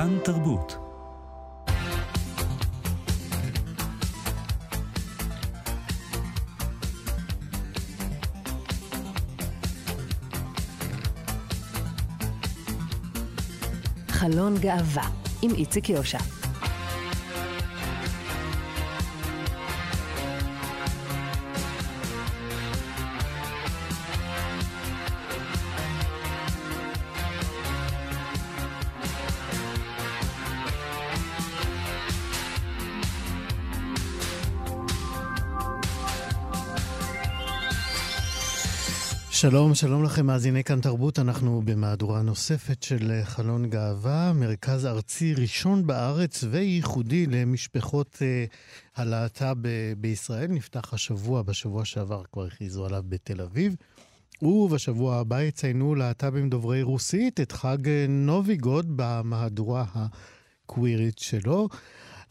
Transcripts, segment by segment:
כאן תרבות. חלון גאווה עם איציק יושע. שלום, שלום לכם, מאזיני כאן תרבות. אנחנו במהדורה נוספת של חלון גאווה, מרכז ארצי ראשון בארץ וייחודי למשפחות uh, הלהט"ב בישראל. נפתח השבוע, בשבוע שעבר כבר הכריזו עליו בתל אביב. ובשבוע הבא יציינו להט"בים דוברי רוסית את חג נוביגוד במהדורה הקווירית שלו.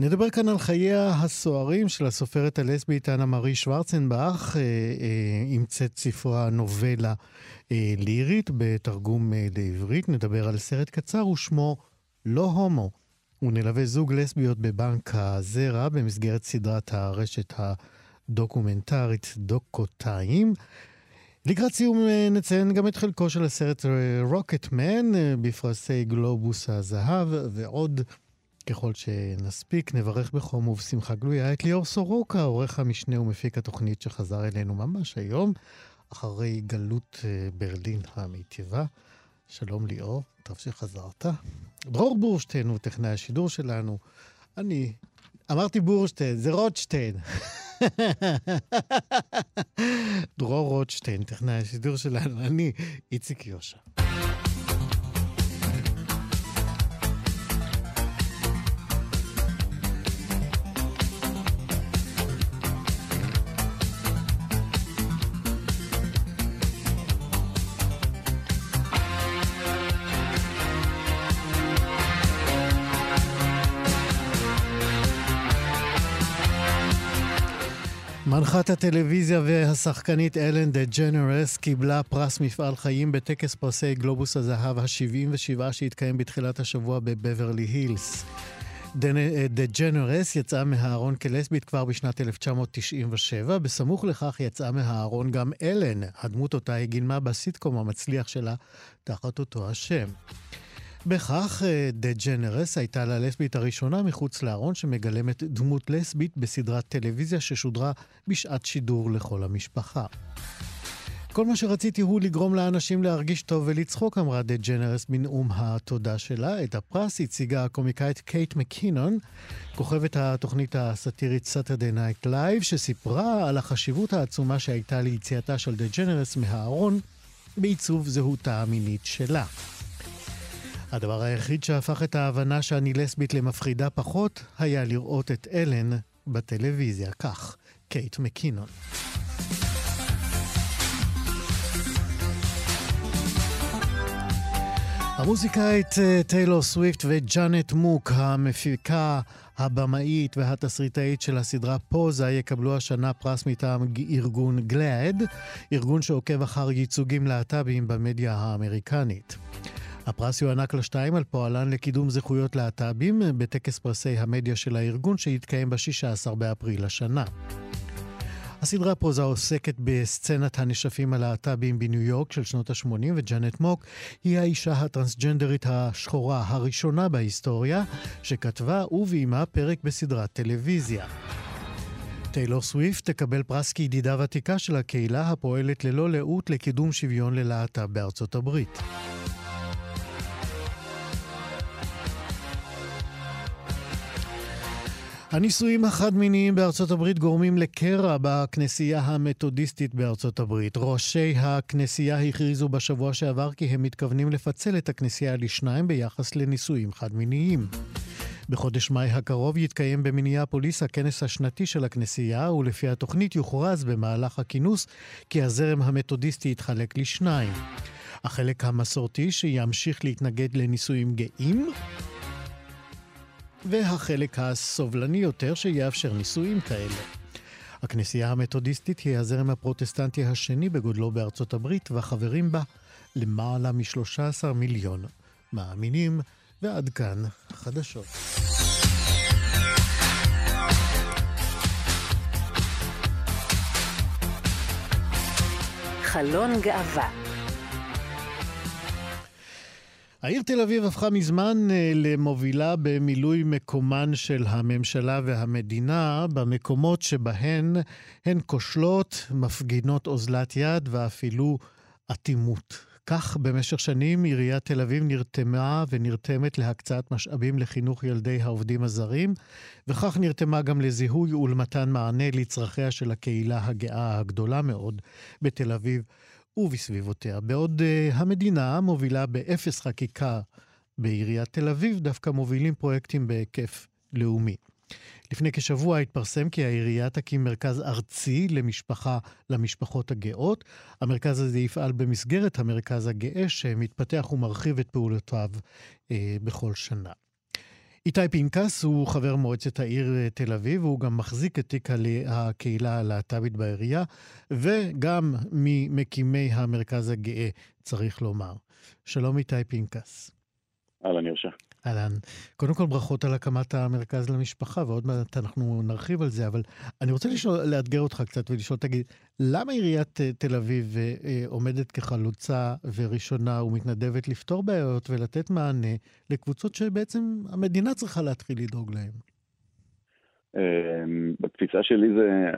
נדבר כאן על חייה הסוערים של הסופרת הלסבית אנה מארי שוורצנבך, המצאת אה, אה, ספרה נובלה אה, לירית בתרגום לעברית. נדבר על סרט קצר ושמו לא הומו. הוא נלווה זוג לסביות בבנק הזרע במסגרת סדרת הרשת הדוקומנטרית דוקותיים. לקראת סיום נציין גם את חלקו של הסרט רוקטמן בפרסי גלובוס הזהב ועוד ככל שנספיק, נברך בחום ובשמחה גלויה את ליאור סורוקה, עורך המשנה ומפיק התוכנית שחזר אלינו ממש היום, אחרי גלות אה, ברלין המיטיבה. שלום ליאור, טוב שחזרת. דרור בורשטיין הוא טכנאי השידור שלנו. אני, אמרתי בורשטיין, זה רוטשטיין. דרור רוטשטיין, טכנאי השידור שלנו, אני איציק יושע. מנחת הטלוויזיה והשחקנית אלן דה ג'נרס קיבלה פרס מפעל חיים בטקס פרסי גלובוס הזהב ה-77 שהתקיים בתחילת השבוע בבברלי הילס. דה ג'נרס יצאה מהארון כלסבית כבר בשנת 1997, בסמוך לכך יצאה מהארון גם אלן, הדמות אותה היא גילמה בסיטקום המצליח שלה תחת אותו השם. בכך, דה אה, ג'נרס הייתה ללסבית הראשונה מחוץ לארון שמגלמת דמות לסבית בסדרת טלוויזיה ששודרה בשעת שידור לכל המשפחה. כל מה שרציתי הוא לגרום לאנשים להרגיש טוב ולצחוק, אמרה דה ג'נרס בנאום התודה שלה. את הפרס הציגה הקומיקאית קייט מקינון, כוכבת התוכנית הסאטירית Saturday Night Live, שסיפרה על החשיבות העצומה שהייתה ליציאתה של דה ג'נרס מהארון בעיצוב זהותה המינית שלה. הדבר היחיד שהפך את ההבנה שאני לסבית למפחידה פחות, היה לראות את אלן בטלוויזיה. כך, קייט מקינון. המוזיקאית אה, טיילור סוויפט וג'אנט מוק, המפיקה, הבמאית והתסריטאית של הסדרה פוזה, יקבלו השנה פרס מטעם ארגון גלאד, ארגון שעוקב אחר ייצוגים להט"ביים במדיה האמריקנית. הפרס יוענק לשתיים על פועלן לקידום זכויות להט"בים בטקס פרסי המדיה של הארגון שהתקיים ב-16 באפריל השנה. הסדרה פרוזה עוסקת בסצנת הנשפים הלהט"בים בניו יורק של שנות ה-80, וג'אנט מוק היא האישה הטרנסג'נדרית השחורה הראשונה בהיסטוריה, שכתבה וביימה פרק בסדרת טלוויזיה. טיילור סוויפט תקבל פרס כידידה ותיקה של הקהילה הפועלת ללא לאות לקידום שוויון ללהט"ב בארצות הברית. הנישואים החד-מיניים בארצות הברית גורמים לקרע בכנסייה המתודיסטית בארצות הברית. ראשי הכנסייה הכריזו בשבוע שעבר כי הם מתכוונים לפצל את הכנסייה לשניים ביחס לנישואים חד-מיניים. בחודש מאי הקרוב יתקיים במיניאפוליס הכנס השנתי של הכנסייה, ולפי התוכנית יוכרז במהלך הכינוס כי הזרם המתודיסטי יתחלק לשניים. החלק המסורתי שימשיך להתנגד לנישואים גאים, והחלק הסובלני יותר שיאפשר נישואים כאלה. הכנסייה המתודיסטית היא הזרם הפרוטסטנטי השני בגודלו בארצות הברית, והחברים בה למעלה מ-13 מיליון מאמינים. ועד כאן חדשות. חלון גאווה העיר תל אביב הפכה מזמן אה, למובילה במילוי מקומן של הממשלה והמדינה במקומות שבהן הן כושלות, מפגינות אוזלת יד ואפילו אטימות. כך במשך שנים עיריית תל אביב נרתמה ונרתמת להקצאת משאבים לחינוך ילדי העובדים הזרים, וכך נרתמה גם לזיהוי ולמתן מענה לצרכיה של הקהילה הגאה הגדולה מאוד בתל אביב ובסביבותיה. בעוד uh, המדינה מובילה באפס חקיקה בעיריית תל אביב, דווקא מובילים פרויקטים בהיקף לאומי. לפני כשבוע התפרסם כי העירייה תקים מרכז ארצי למשפחה, למשפחות הגאות. המרכז הזה יפעל במסגרת המרכז הגאה, שמתפתח ומרחיב את פעולותיו אה, בכל שנה. איתי פנקס הוא חבר מועצת העיר אה, תל אביב, והוא גם מחזיק את תיק הקהילה הלהט"בית בעירייה, וגם ממקימי המרכז הגאה, צריך לומר. שלום איתי פנקס. אהלן, ירשה. אהלן. קודם כל ברכות על הקמת המרכז למשפחה, ועוד מעט אנחנו נרחיב על זה, אבל אני רוצה לשאול, לאתגר אותך קצת ולשאול, תגיד, למה עיריית אה, תל אביב אה, אה, עומדת כחלוצה וראשונה ומתנדבת לפתור בעיות ולתת מענה לקבוצות שבעצם המדינה צריכה להתחיל לדאוג להן? אמ, בתפיסה שלי זה,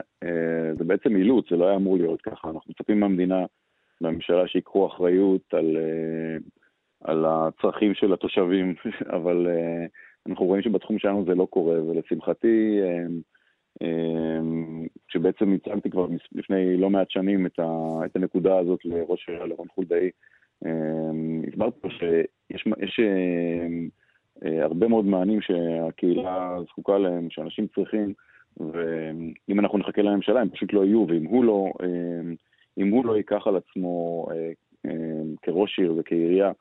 זה בעצם אילוץ, זה לא היה אמור להיות ככה. אנחנו מצפים מהמדינה, מהממשלה, שיקחו אחריות על על הצרכים של התושבים, אבל uh, אנחנו רואים שבתחום שלנו זה לא קורה, ולשמחתי, uh, uh, כשבעצם הצגתי כבר לפני לא מעט שנים את, ה, את הנקודה הזאת לראש העירייה לרון חולדאי, הסברתי לו שיש יש, הרבה מאוד מענים שהקהילה זקוקה להם, שאנשים צריכים, ואם אנחנו נחכה לממשלה הם פשוט לא יהיו, ואם הוא לא, אם הוא לא ייקח על עצמו כראש עיר וכעירייה, אה,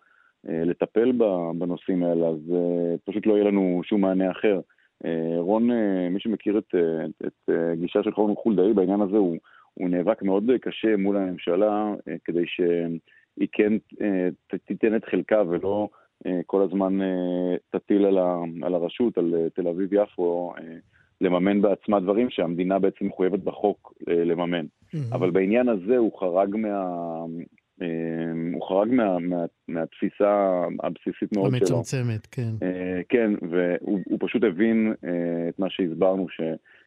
לטפל בנושאים האלה, אז אה, פשוט לא יהיה לנו שום מענה אחר. אה, רון, מי שמכיר את, את, את גישה של חורן חולדאי בעניין הזה, הוא, הוא נאבק מאוד קשה מול הממשלה כדי שהיא כן תיתן את חלקה ולא כל הזמן תטיל על, ה, על הרשות, על תל אביב-יפו, לממן בעצמה דברים שהמדינה בעצם מחויבת בחוק לממן. Mm-hmm. אבל בעניין הזה הוא חרג מה, הוא חרג מה, מה, מהתפיסה הבסיסית מאוד שלו. המצמצמת, כן. אה, כן, והוא פשוט הבין אה, את מה שהסברנו, ש,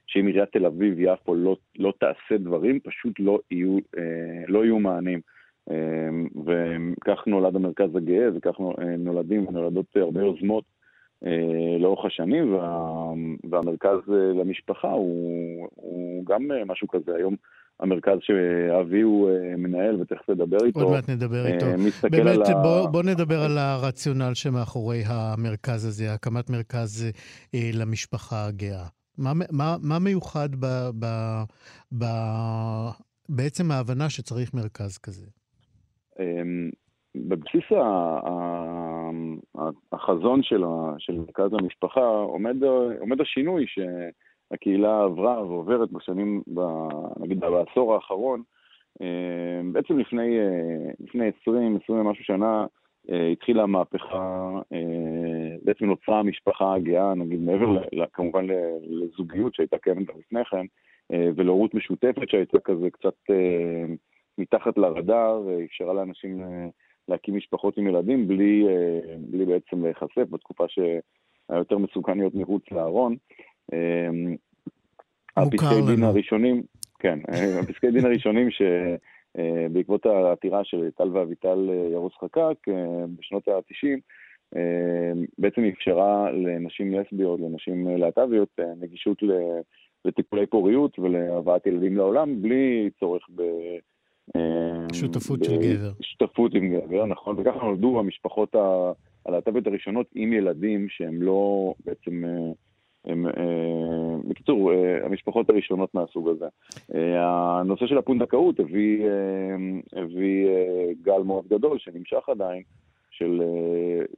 שאם עיריית תל אביב-יפו לא, לא תעשה דברים, פשוט לא יהיו, אה, לא יהיו מענים. אמ, וכך נולד המרכז הגאה, וכך נולדים ונולדות הרבה יוזמות לאורך השנים, וה, והמרכז למשפחה הוא, הוא גם משהו כזה. היום המרכז שאבי הוא אה, מנהל, ותכף נדבר איתו. עוד מעט נדבר איתו. אה, מסתכל באמת, על בוא, ה... בוא נדבר על הרציונל שמאחורי המרכז הזה, הקמת מרכז אה, למשפחה הגאה. מה, מה, מה מיוחד ב, ב, ב, בעצם ההבנה שצריך מרכז כזה? אמ, בבסיס החזון של מרכז המשפחה עומד, עומד השינוי ש... הקהילה עברה ועוברת בשנים, ב, נגיד בעשור האחרון, אה, בעצם לפני, אה, לפני 20, 20 ומשהו שנה, אה, התחילה המהפכה, בעצם נוצרה המשפחה הגאה, נגיד מעבר כמובן לזוגיות שהייתה קיימת לפני כן, ולהורות משותפת שהייתה כזה קצת מתחת לרדאר, אפשרה לאנשים להקים משפחות עם ילדים בלי, בלי בעצם להיחשף בתקופה שהיה יותר מסוכן להיות מחוץ לארון. אמ, הפסקי דין הראשונים, כן, הפסקי דין הראשונים שבעקבות אה, העתירה של טל ואביטל אה, ירוס חקק אה, בשנות ה-90, בעצם אפשרה לנשים לסביות, לנשים להט"ביות, נגישות לטיפולי פוריות ולהבאת ילדים לעולם בלי צורך ב... שותפות ב... של גבר. שותפות עם גבר, נכון, וככה נולדו המשפחות הלהט"ביות הראשונות עם ילדים שהם לא בעצם הם, אה, בקיצור, אה, המשפחות הראשונות מהסוג הזה. אה, הנושא של הפונדקאות הביא, הביא גל מאוד גדול שנמשך עדיין, של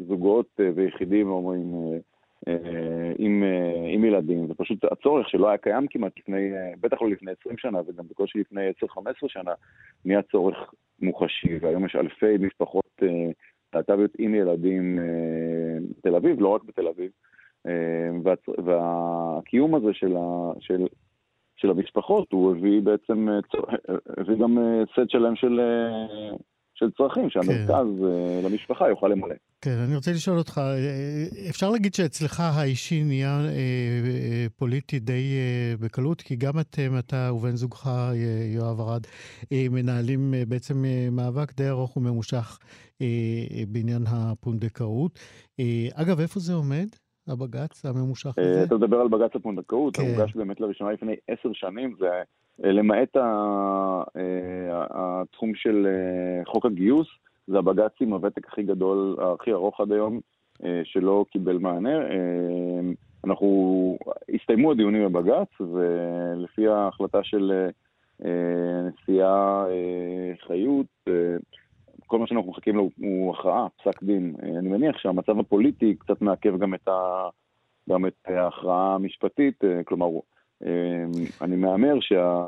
זוגות ויחידים אומרים, עם, עם ילדים, ופשוט הצורך שלא היה קיים כמעט לפני, בטח לא לפני 20 שנה וגם בקושי לפני 10-15 שנה, נהיה צורך מוחשי, והיום יש אלפי משפחות להט"ביות עם ילדים בתל אביב, לא רק בתל אביב. והקיום הזה של, ה, של, של המשפחות, הוא הביא בעצם, הביא גם סט שלם של, של צרכים שהמרכז כן. למשפחה יוכל למלא. כן, אני רוצה לשאול אותך, אפשר להגיד שאצלך האישי נהיה אה, אה, פוליטי די אה, בקלות, כי גם אתם, אתה ובן זוגך, אה, יואב ארד, אה, מנהלים אה, בעצם אה, מאבק די ארוך וממושך אה, אה, בעניין הפונדקאות. אה, אגב, איפה זה עומד? הבג"ץ הממושך הזה? אתה מדבר על בג"ץ הפונדקאות, כן. הוגש באמת לראשונה לפני עשר שנים, זה למעט התחום של חוק הגיוס, זה הבג"ץ עם הוותק הכי גדול, הכי ארוך עד היום, שלא קיבל מענה. אנחנו, הסתיימו הדיונים בבג"ץ, ולפי ההחלטה של נשיאה חיות, כל מה שאנחנו מחכים לו הוא הכרעה, פסק דין. אני מניח שהמצב הפוליטי קצת מעכב גם את, ה, גם את ההכרעה המשפטית, כלומר, אני מהמר שה...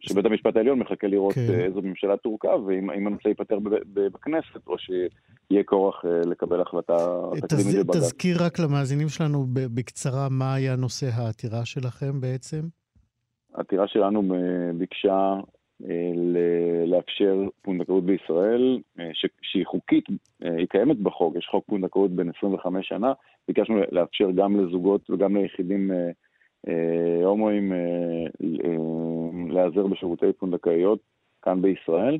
שבית המשפט העליון מחכה לראות כן. איזו ממשלה תורכב, ואם הנושא ייפתר בכנסת, או שיהיה כורח אה, לקבל החלטה תקדימית בבג"ץ. תזכיר רק למאזינים שלנו בקצרה מה היה נושא העתירה שלכם בעצם. העתירה שלנו אה, ביקשה אה, לאפשר פונדקאות בישראל, אה, שהיא חוקית, אה, היא קיימת בחוק, יש חוק פונדקאות בין 25 שנה, ביקשנו לאפשר גם לזוגות וגם ליחידים הומואים להיעזר בשירותי פונדקאיות כאן בישראל,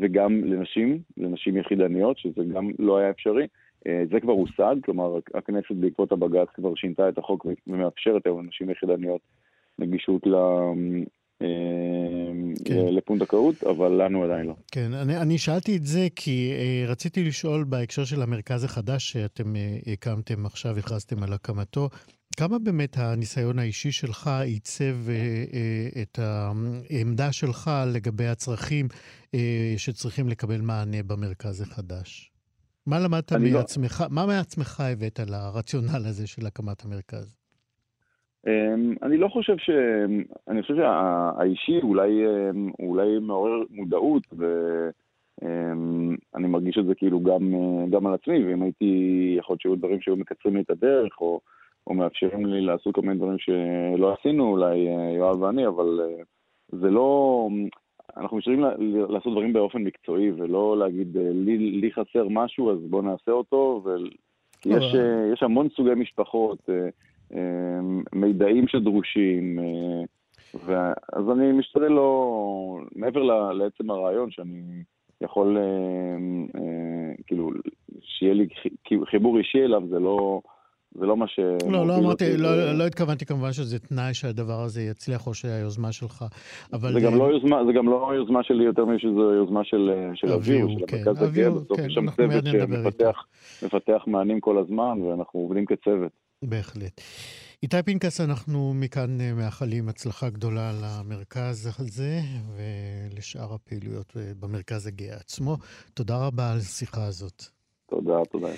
וגם לנשים, לנשים יחידניות, שזה גם לא היה אפשרי. זה כבר הושג, כלומר הכנסת בעקבות הבג"ץ כבר שינתה את החוק ומאפשרת היום לנשים יחידניות נגישות כן. לפונדקאות, אבל לנו עדיין לא. כן, אני, אני שאלתי את זה כי אה, רציתי לשאול בהקשר של המרכז החדש שאתם אה, הקמתם עכשיו, הכרזתם על הקמתו, כמה באמת הניסיון האישי שלך עיצב אה, אה, את העמדה שלך לגבי הצרכים אה, שצריכים לקבל מענה במרכז החדש? מה למדת לא- מעצמך, לא... מה מעצמך הבאת לרציונל הזה של הקמת המרכז? אמ, אני לא חושב ש... אני חושב שהאישי אולי, אמ, אולי מעורר מודעות, ואני אמ, מרגיש את זה כאילו גם, גם על עצמי, ואם הייתי, יכול להיות שהיו דברים שהיו מקצרים לי את הדרך, או, או מאפשרים לי לעשות כל מיני דברים שלא עשינו, אולי אה, יואב ואני, אבל אה, זה לא... אנחנו משתדלים לעשות דברים באופן מקצועי, ולא להגיד, אה, לי, לי חסר משהו, אז בואו נעשה אותו, ו... יש, יש המון סוגי משפחות. אמ, מידעים שדרושים. אה, אז אני משתדל לא, מעבר לעצם הרעיון שאני יכול, אה, אה, כאילו, שיהיה לי חיבור אישי אליו, זה לא... זה לא מה ש... לא, לא אמרתי, לא, לא התכוונתי כמובן שזה תנאי שהדבר הזה יצליח, או שהיוזמה שלך, אבל... זה גם לא יוזמה, זה גם לא יוזמה שלי יותר משזו יוזמה של, של אביו, של כן, המרכז הגאה, בסוף כן, יש שם צוות שמפתח מענים כל הזמן, ואנחנו עובדים כצוות. בהחלט. איתי פנקס, אנחנו מכאן אה, מאחלים הצלחה גדולה למרכז הזה ולשאר הפעילויות אה, במרכז הגאה עצמו. תודה רבה על השיחה הזאת. תודה, תודה.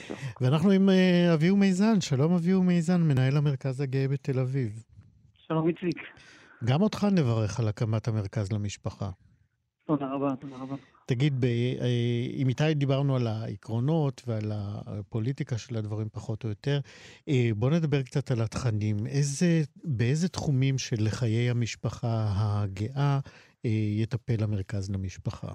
ואנחנו עם אה, אביהו מיזן. שלום אביהו מיזן, מנהל המרכז הגאה בתל אביב. שלום איציק. גם אותך נברך על הקמת המרכז למשפחה. תודה רבה, תודה רבה. תגיד, אה, עם איתי דיברנו על העקרונות ועל הפוליטיקה של הדברים פחות או יותר. אה, בוא נדבר קצת על התכנים. איזה, באיזה תחומים של חיי המשפחה הגאה אה, יטפל המרכז למשפחה?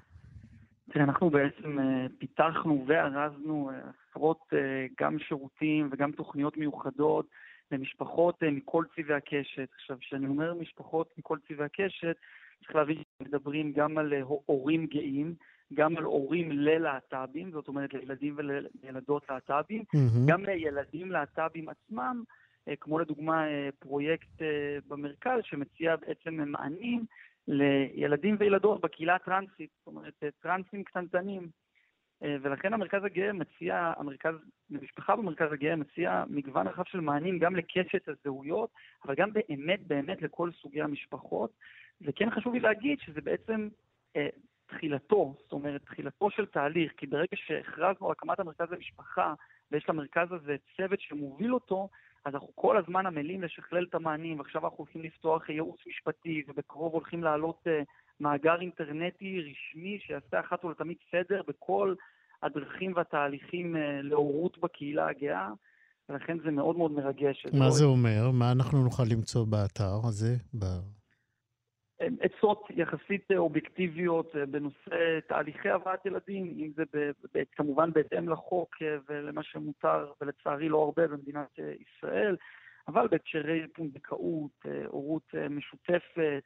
תראה, אנחנו בעצם פיתחנו וארזנו עשרות גם שירותים וגם תוכניות מיוחדות למשפחות מכל צבעי הקשת. עכשיו, כשאני אומר משפחות מכל צבעי הקשת, צריך להבין שמדברים גם על הורים גאים, גם על הורים ללהט"בים, זאת אומרת לילדים ולילדות להט"בים, mm-hmm. גם לילדים להט"בים עצמם, אה, כמו לדוגמה אה, פרויקט אה, במרכז שמציע בעצם מענים לילדים וילדות בקהילה הטרנסית, זאת אומרת טרנסים קטנטנים. ולכן המרכז הגאה מציע, המרכז למשפחה במרכז הגאה מציע מגוון רחב של מענים גם לקשת הזהויות, אבל גם באמת באמת לכל סוגי המשפחות. וכן חשוב לי להגיד שזה בעצם אה, תחילתו, זאת אומרת, תחילתו של תהליך, כי ברגע שהכרזנו על הקמת המרכז למשפחה, ויש למרכז הזה צוות שמוביל אותו, אז אנחנו כל הזמן עמלים לשכלל את המענים, ועכשיו אנחנו הולכים לפתוח ייעוץ משפטי, ובקרוב הולכים להעלות uh, מאגר אינטרנטי רשמי שיעשה אחת ולתמיד סדר בכל הדרכים והתהליכים להורות בקהילה הגאה, ולכן זה מאוד מאוד מרגש. מה זה אומר? מה אנחנו נוכל למצוא באתר הזה? עצות יחסית אובייקטיביות בנושא תהליכי הבאת ילדים, אם זה ב, ב, כמובן בהתאם לחוק ולמה שמותר, ולצערי לא הרבה במדינת ישראל, אבל בהקשרי פונדקאות, הורות משותפת,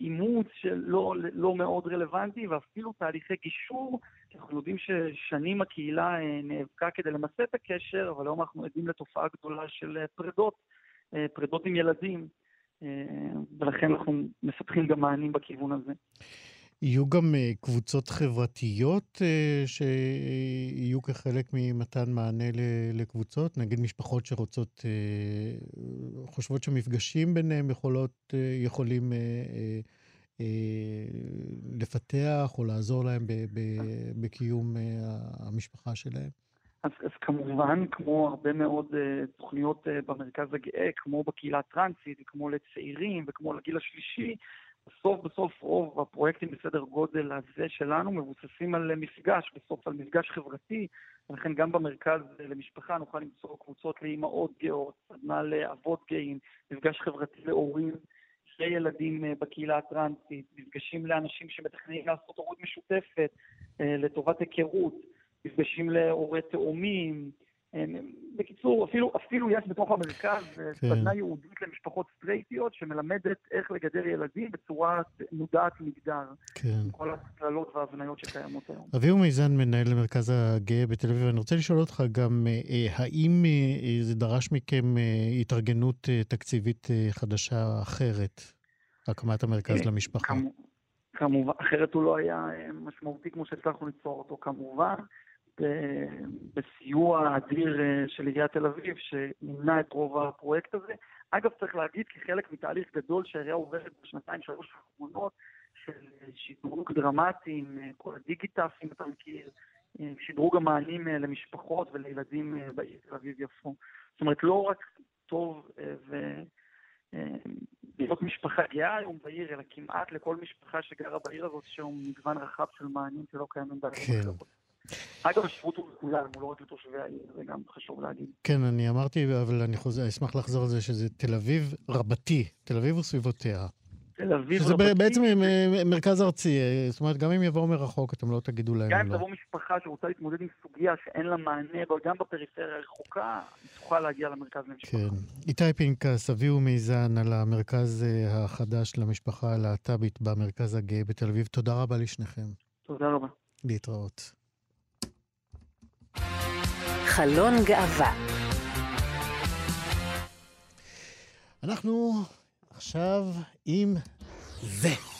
אימוץ שלא לא מאוד רלוונטי, ואפילו תהליכי גישור, אנחנו יודעים ששנים הקהילה נאבקה כדי למסד את הקשר, אבל היום אנחנו עדים לתופעה גדולה של פרדות, פרדות עם ילדים. ולכן אנחנו מפתחים גם מענים בכיוון הזה. יהיו גם קבוצות חברתיות שיהיו כחלק ממתן מענה לקבוצות? נגיד משפחות שרוצות, חושבות שמפגשים ביניהם יכולות, יכולים לפתח או לעזור להם בקיום המשפחה שלהם? אז, אז כמובן, כמו הרבה מאוד uh, תוכניות uh, במרכז הגאה, כמו בקהילה הטרנסית, כמו לצעירים וכמו לגיל השלישי, בסוף בסוף רוב הפרויקטים בסדר גודל הזה שלנו מבוססים על מפגש, בסוף על מפגש חברתי, ולכן גם במרכז למשפחה נוכל למצוא קבוצות לאימהות גאות, סדנה לאבות גאים, מפגש חברתי להורים, שני ילדים בקהילה הטרנסית, מפגשים לאנשים שמתכננים לעשות הורות משותפת לטובת היכרות. מפגשים להורי תאומים. בקיצור, אפילו, אפילו יש בתוך המרכז כן. סדנה ייעודית למשפחות סטרייטיות שמלמדת איך לגדל ילדים בצורה מודעת מגדר. כן. עם כל הקללות וההבניות שקיימות היום. אביהו מיזן, מנהל המרכז הגאה בתל אביב, אני רוצה לשאול אותך גם, אה, האם אה, זה דרש מכם אה, התארגנות תקציבית חדשה אחרת, הקמת המרכז למשפחה? כמובן, אחרת הוא לא היה משמעותי כמו שהצלחנו ליצור אותו, כמובן. בסיוע אדיר אה, של עיריית תל אביב, שנמנע את רוב הפרויקט הזה. אגב, צריך להגיד, כחלק מתהליך גדול שהעירייה עוברת בשנתיים, שלוש האחרונות, של שדרוג דרמטי עם אה, כל הדיגיטס, אם אתה מכיר, אה, שדרוג המענים למשפחות ולילדים בעיר תל אביב-יפו. זאת אומרת, לא רק טוב ו... להיות משפחה גאה היום בעיר, אלא כמעט לכל משפחה שגרה בעיר הזאת, שהוא מגוון רחב של מענים שלא קיימים בעיר. כן. אגב, השירות הוא לכולם, הוא לא רק לתושבי העיר, זה גם חשוב להגיד. כן, אני אמרתי, אבל אני חוזר, אשמח לחזור על זה, שזה תל אביב רבתי, תל אביב וסביבותיה. תל אביב שזה רבתי. שזה בעצם ש... מרכז ארצי, זאת אומרת, גם אם יבואו מרחוק, אתם לא תגידו להם לא. גם אם תבוא משפחה שרוצה להתמודד עם סוגיה שאין לה מענה, גם בפריפריה הרחוקה, היא תוכל להגיע למרכז למשפחה. כן. איתי פנקס, אביהו מיזן, על המרכז אה, החדש למשפחה הלהט"בית במרכז הגאה בתל אביב. תודה רבה לשניכם. תודה רבה. להתראות. חלון גאווה. אנחנו עכשיו עם זה.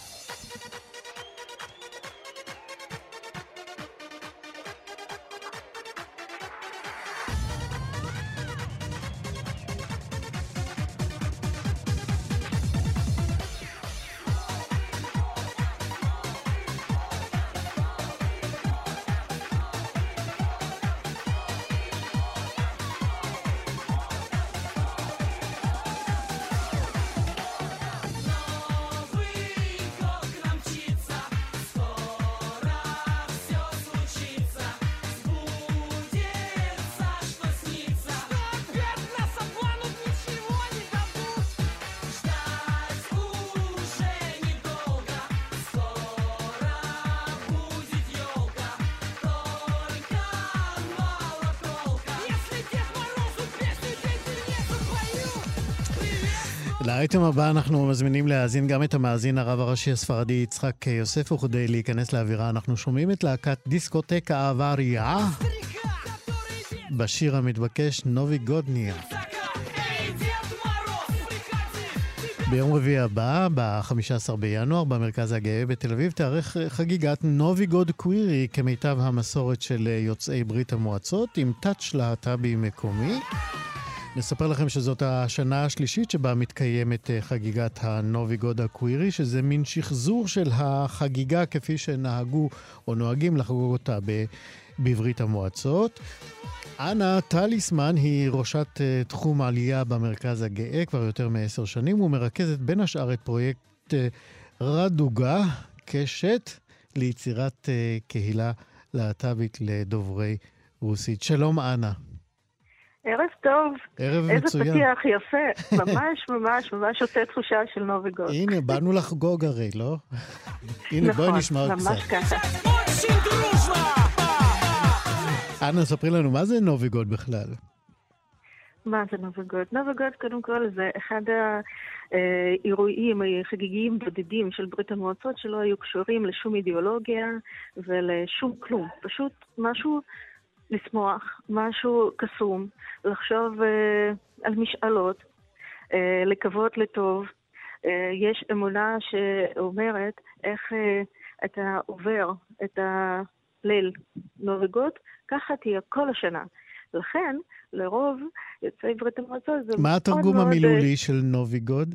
לאייטם הבא אנחנו מזמינים להאזין גם את המאזין הרב הראשי הספרדי יצחק יוסף, וכדי להיכנס לאווירה אנחנו שומעים את להקת דיסקוטקה אהבה בשיר המתבקש נובי גודניה. ביום רביעי הבא, ב-15 בינואר, במרכז הגאה בתל אביב, תארך חגיגת נובי גוד קווירי כמיטב המסורת של יוצאי ברית המועצות, עם טאץ' להט"בי מקומי. נספר לכם שזאת השנה השלישית שבה מתקיימת אה, חגיגת הנובי גוד הקווירי, שזה מין שחזור של החגיגה כפי שנהגו או נוהגים לחגוג אותה. בברית המועצות. אנה טליסמן היא ראשת uh, תחום עלייה במרכז הגאה כבר יותר מעשר שנים ומרכזת בין השאר את פרויקט uh, רדוגה, קשת, ליצירת קהילה להט"בית לדוברי רוסית. שלום, אנה. ערב טוב. ערב איזה מצוין. איזה פתיח יפה. ממש ממש ממש עושה תחושה של נובי גוד. הנה, באנו לחגוג הרי, לא? הנה, נכון, בואי נשמע עוד קצת. ממש ככה. אנה, ספרי לנו, מה זה נובי גוד בכלל? מה זה נובי גוד? נובי גוד, קודם כל, זה אחד האירועים החגיגיים בודדים של ברית המועצות שלא היו קשורים לשום אידיאולוגיה ולשום כלום. פשוט משהו לשמוח, משהו קסום, לחשוב אה, על משאלות, אה, לקוות לטוב. אה, יש אמונה שאומרת איך אה, אתה עובר את הליל נובי-גוד, ככה תהיה כל השנה. לכן, לרוב יוצאי ברית המועצות זה מאוד מאוד... מה התרגום המילולי של נובי גוד?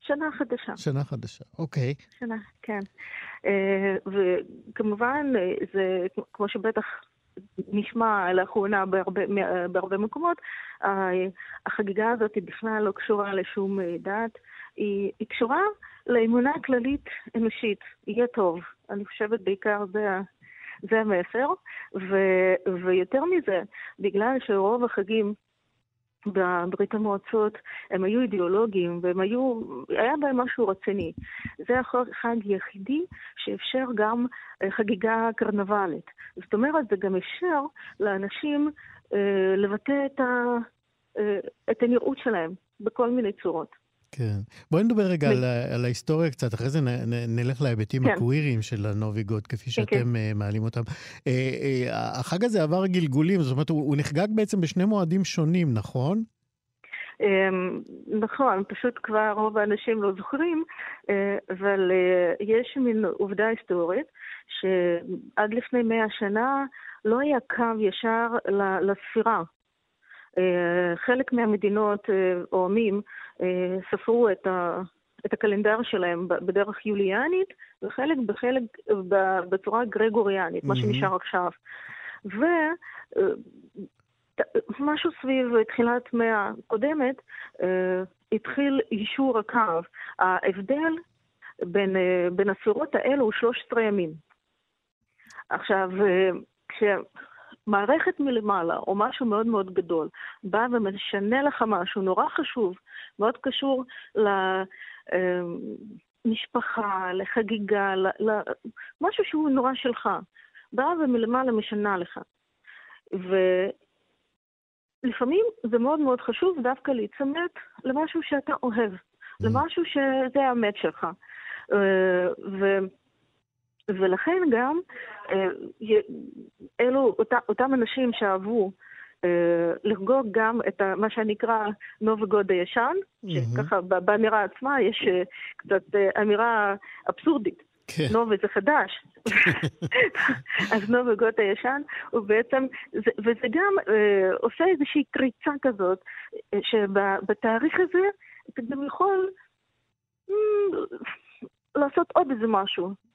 שנה חדשה. שנה חדשה, אוקיי. שנה, כן. וכמובן, זה, כמו שבטח נשמע לאחרונה בהרבה, בהרבה מקומות, החגיגה הזאת היא בכלל לא קשורה לשום דת, היא, היא קשורה לאמונה כללית אנושית, יהיה טוב. אני חושבת בעיקר זה, זה המסר, ו, ויותר מזה, בגלל שרוב החגים בברית המועצות הם היו אידיאולוגיים והם היו, היה בהם משהו רציני. זה החג היחידי שאפשר גם חגיגה קרנבלית. זאת אומרת, זה גם אפשר לאנשים אה, לבטא את, ה, אה, את הנראות שלהם בכל מיני צורות. כן. בואי נדבר רגע על, על ההיסטוריה קצת, אחרי זה נ, נ, נלך להיבטים כן. הקוויריים של הנובי גוד, כפי שאתם כן. מעלים אותם. אה, אה, החג הזה עבר גלגולים, זאת אומרת, הוא, הוא נחגג בעצם בשני מועדים שונים, נכון? נכון, פשוט כבר רוב האנשים לא זוכרים, אבל יש מין עובדה היסטורית, שעד לפני מאה שנה לא היה קו ישר לספירה. חלק מהמדינות או עמים ספרו את, ה, את הקלנדר שלהם בדרך יוליאנית, וחלק בחלק בצורה גרגוריאנית, mm-hmm. מה שנשאר עכשיו. ומשהו סביב תחילת מאה קודמת, התחיל יישור הקו. ההבדל בין, בין הספירות האלו הוא 13 ימים. עכשיו, כש... מערכת מלמעלה, או משהו מאוד מאוד גדול, בא ומשנה לך משהו נורא חשוב, מאוד קשור למשפחה, לחגיגה, למשהו שהוא נורא שלך, בא ומלמעלה משנה לך. ולפעמים זה מאוד מאוד חשוב דווקא להיצמד למשהו שאתה אוהב, למשהו שזה האמת שלך. ו... ולכן גם אה, אלו אותם אנשים שאהבו אה, לחגוג גם את מה שנקרא נובגוד הישן. שככה באמירה עצמה יש אה, קצת אמירה אבסורדית. כן. נובי זה חדש. אז נובי גוד הישן, הוא בעצם, זה, וזה גם אה, עושה איזושהי קריצה כזאת, שבתאריך הזה אתה גם יכול mm, לעשות עוד איזה משהו.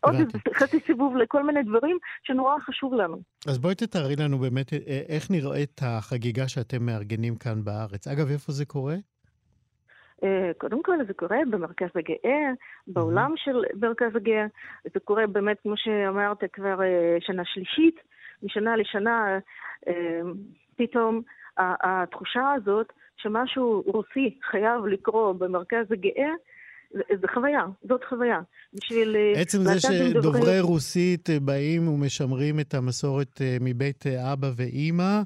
עוד חצי סיבוב לכל מיני דברים שנורא חשוב לנו. אז בואי תתארי לנו באמת אה, איך נראית החגיגה שאתם מארגנים כאן בארץ. אגב, איפה זה קורה? אה, קודם כל זה קורה במרכז הגאה, בעולם של מרכז הגאה. זה קורה באמת, כמו שאמרת, כבר אה, שנה שלישית. משנה לשנה פתאום התחושה הזאת שמשהו רוסי חייב לקרות במרכז הגאה, זה חוויה, זאת חוויה. בשביל... אה, עצם זה שדוברי רוסית אה, באים ומשמרים את המסורת אה, מבית אבא ואימא,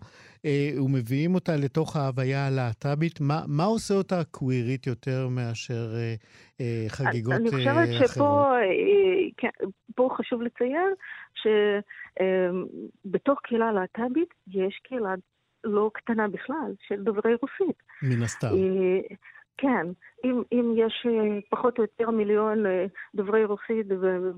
ומביאים אותה לתוך ההוויה הלהט"בית, מה, מה עושה אותה קווירית יותר מאשר חגיגות אחרות? אני חושבת שפה כן, חשוב לציין שבתוך קהילה להט"בית יש קהילה לא קטנה בכלל של דוברי רוסית. מן הסתם. כן, אם, אם יש אה, פחות או יותר מיליון אה, דוברי רוסית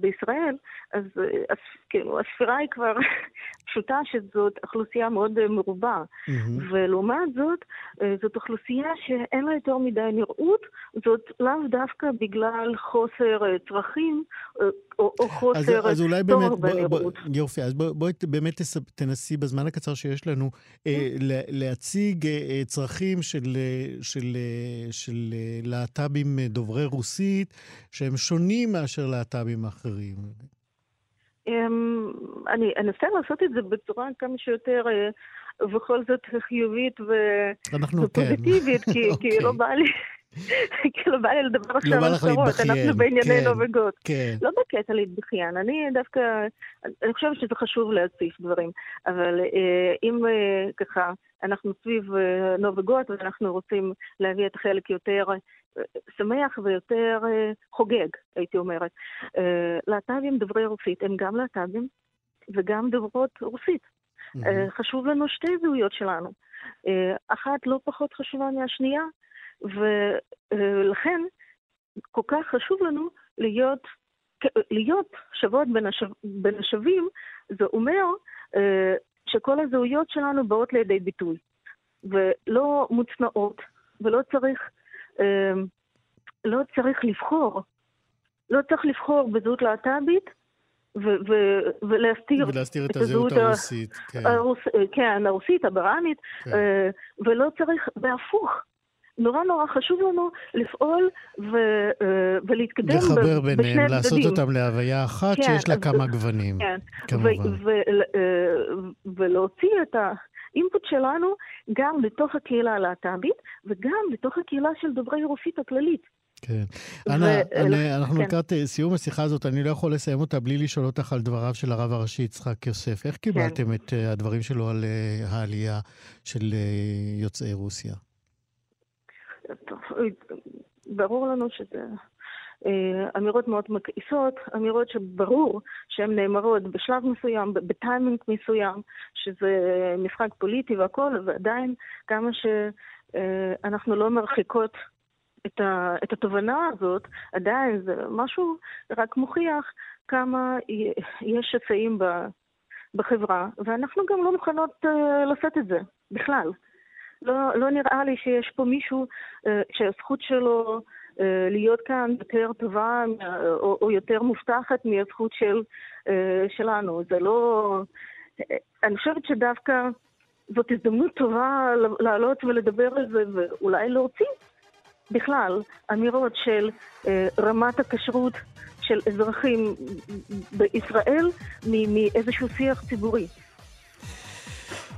בישראל, אז, אה, אז כאילו, הספירה היא כבר פשוטה שזאת אוכלוסייה מאוד מרובה. Mm-hmm. ולעומת זאת, זאת אוכלוסייה שאין לה יותר מדי נראות, זאת לאו דווקא בגלל חוסר צרכים או, או חוסר אז, אז אולי באמת, בוא, בוא, יופי, אז בואי בוא, באמת תנסי בזמן הקצר שיש לנו אה, mm-hmm. להציג אה, צרכים של, של, של להט"בים דוברי רוסית, שהם שונים מאשר להט"בים אחרים. אמ, אני אנסה לעשות את זה בצורה כמה שיותר בכל זאת חיובית ופוזיטיבית, כן. כי, כי לא בא לי... כאילו בא לי לדבר לא עכשיו על צרות, אנחנו בענייני כן, נובגות. כן. לא בקטע להתבכיין, אני דווקא, אני חושבת שזה חשוב להציף דברים, אבל אה, אם אה, ככה, אנחנו סביב אה, נובגות ואנחנו רוצים להביא את החלק יותר אה, שמח ויותר אה, חוגג, הייתי אומרת. להט"בים דוברי רוסית הם גם להט"בים וגם דוברות רוסית. אה, חשוב לנו שתי זהויות שלנו. אחת לא פחות חשובה מהשנייה, ולכן כל כך חשוב לנו להיות, להיות שוות בין, השו, בין השווים, זה אומר שכל הזהויות שלנו באות לידי ביטוי, ולא מוצנעות, ולא צריך, לא צריך לבחור. לא צריך לבחור בזהות להט"בית ו- ו- ולהסתיר, ולהסתיר את, את הזהות הרוסית. כן, הרוס, כן הרוסית, הברמית, כן. ולא צריך, בהפוך. נורא נורא חשוב לנו לפעול ו- ולהתקדם בשני הצדדים. לחבר ביניהם, לעשות אותם להוויה אחת כן, שיש לה אז, כמה גוונים, כן, כמובן. ו- ו- ולהוציא את האינפוט שלנו גם לתוך הקהילה הלהט"בית וגם לתוך הקהילה של דוברי רוסית הכללית. כן. אנה, אני, אנחנו כן. לקראת אה, סיום השיחה הזאת, אני לא יכול לסיים אותה בלי לשאול אותך על דבריו של הרב הראשי יצחק יוסף. איך קיבלתם כן. את הדברים שלו על העלייה של יוצאי רוסיה? ברור לנו שזה אמירות מאוד מכעיסות, אמירות שברור שהן נאמרות בשלב מסוים, בטיימינג מסוים, שזה משחק פוליטי והכול, ועדיין כמה שאנחנו לא מרחיקות את, התובנה הזאת, עדיין זה משהו רק מוכיח כמה יש שסעים בחברה, ואנחנו גם לא מוכנות uh, לשאת את זה, בכלל. לא, לא נראה לי שיש פה מישהו uh, שהזכות שלו uh, להיות כאן יותר טובה או, או יותר מובטחת מהזכות של, שלנו. זה לא... אני חושבת שדווקא זאת הזדמנות טובה לעלות ולדבר על זה ואולי להוציא בכלל אמירות של אה, רמת הכשרות של אזרחים בישראל מאיזשהו שיח ציבורי.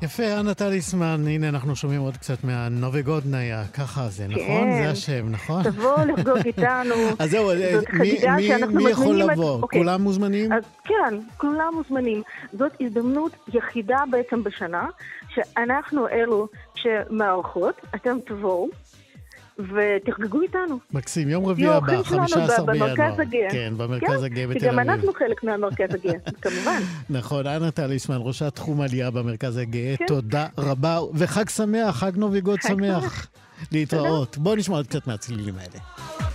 יפה, אנה טליסמן, הנה אנחנו שומעים עוד קצת מהנובי גודניה, ככה זה, נכון? כן. זה השם, נכון? תבוא לחגוג איתנו. אז זהו, מי, מי, יכול לבוא? אוקיי. כולם מוזמנים? כן, כולם מוזמנים. זאת הזדמנות יחידה בעצם בשנה, שאנחנו אלו שמארחות, אתם תבואו. ותחגגו איתנו. מקסים, יום רביעי הבא, 15 בינואר. במרכז הגאה. כן, במרכז הגאה בתל אביב. שגם אנחנו חלק מהמרכז הגאה, כמובן. נכון, אנה טליסמן, ראשת תחום עלייה במרכז הגאה, כן. תודה רבה, וחג שמח, חג נוביגוד שמח. להתראות. בואו נשמע עוד קצת מהצלילים האלה.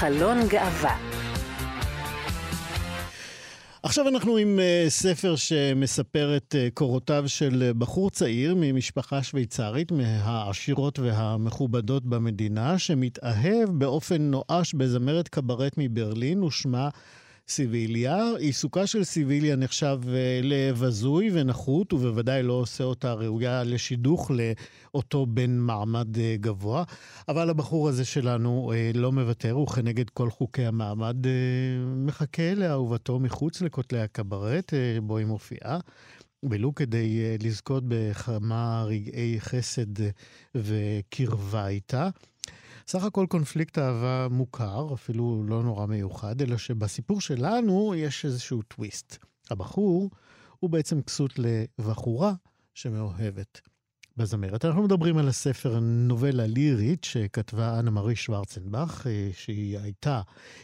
חלון גאווה. עכשיו אנחנו עם uh, ספר שמספר את uh, קורותיו של בחור צעיר ממשפחה שוויצרית, מהעשירות והמכובדות במדינה, שמתאהב באופן נואש בזמרת קברט מברלין, ושמה סיביליה. עיסוקה של סיביליה נחשב אה, לבזוי ונחות, ובוודאי לא עושה אותה ראויה לשידוך לאותו בן מעמד אה, גבוה. אבל הבחור הזה שלנו אה, לא מוותר, וכנגד כל חוקי המעמד מחכה לאהובתו מחוץ לכותלי הקברט, בו היא מופיעה. ולו כדי לזכות בכמה רגעי חסד וקרבה איתה. סך הכל קונפליקט אהבה מוכר, אפילו לא נורא מיוחד, אלא שבסיפור שלנו יש איזשהו טוויסט. הבחור הוא בעצם כסות לבחורה שמאוהבת בזמרת. אנחנו מדברים על הספר נובלה לירית שכתבה אנה מארי שוורצנבך, אה, שהיא הייתה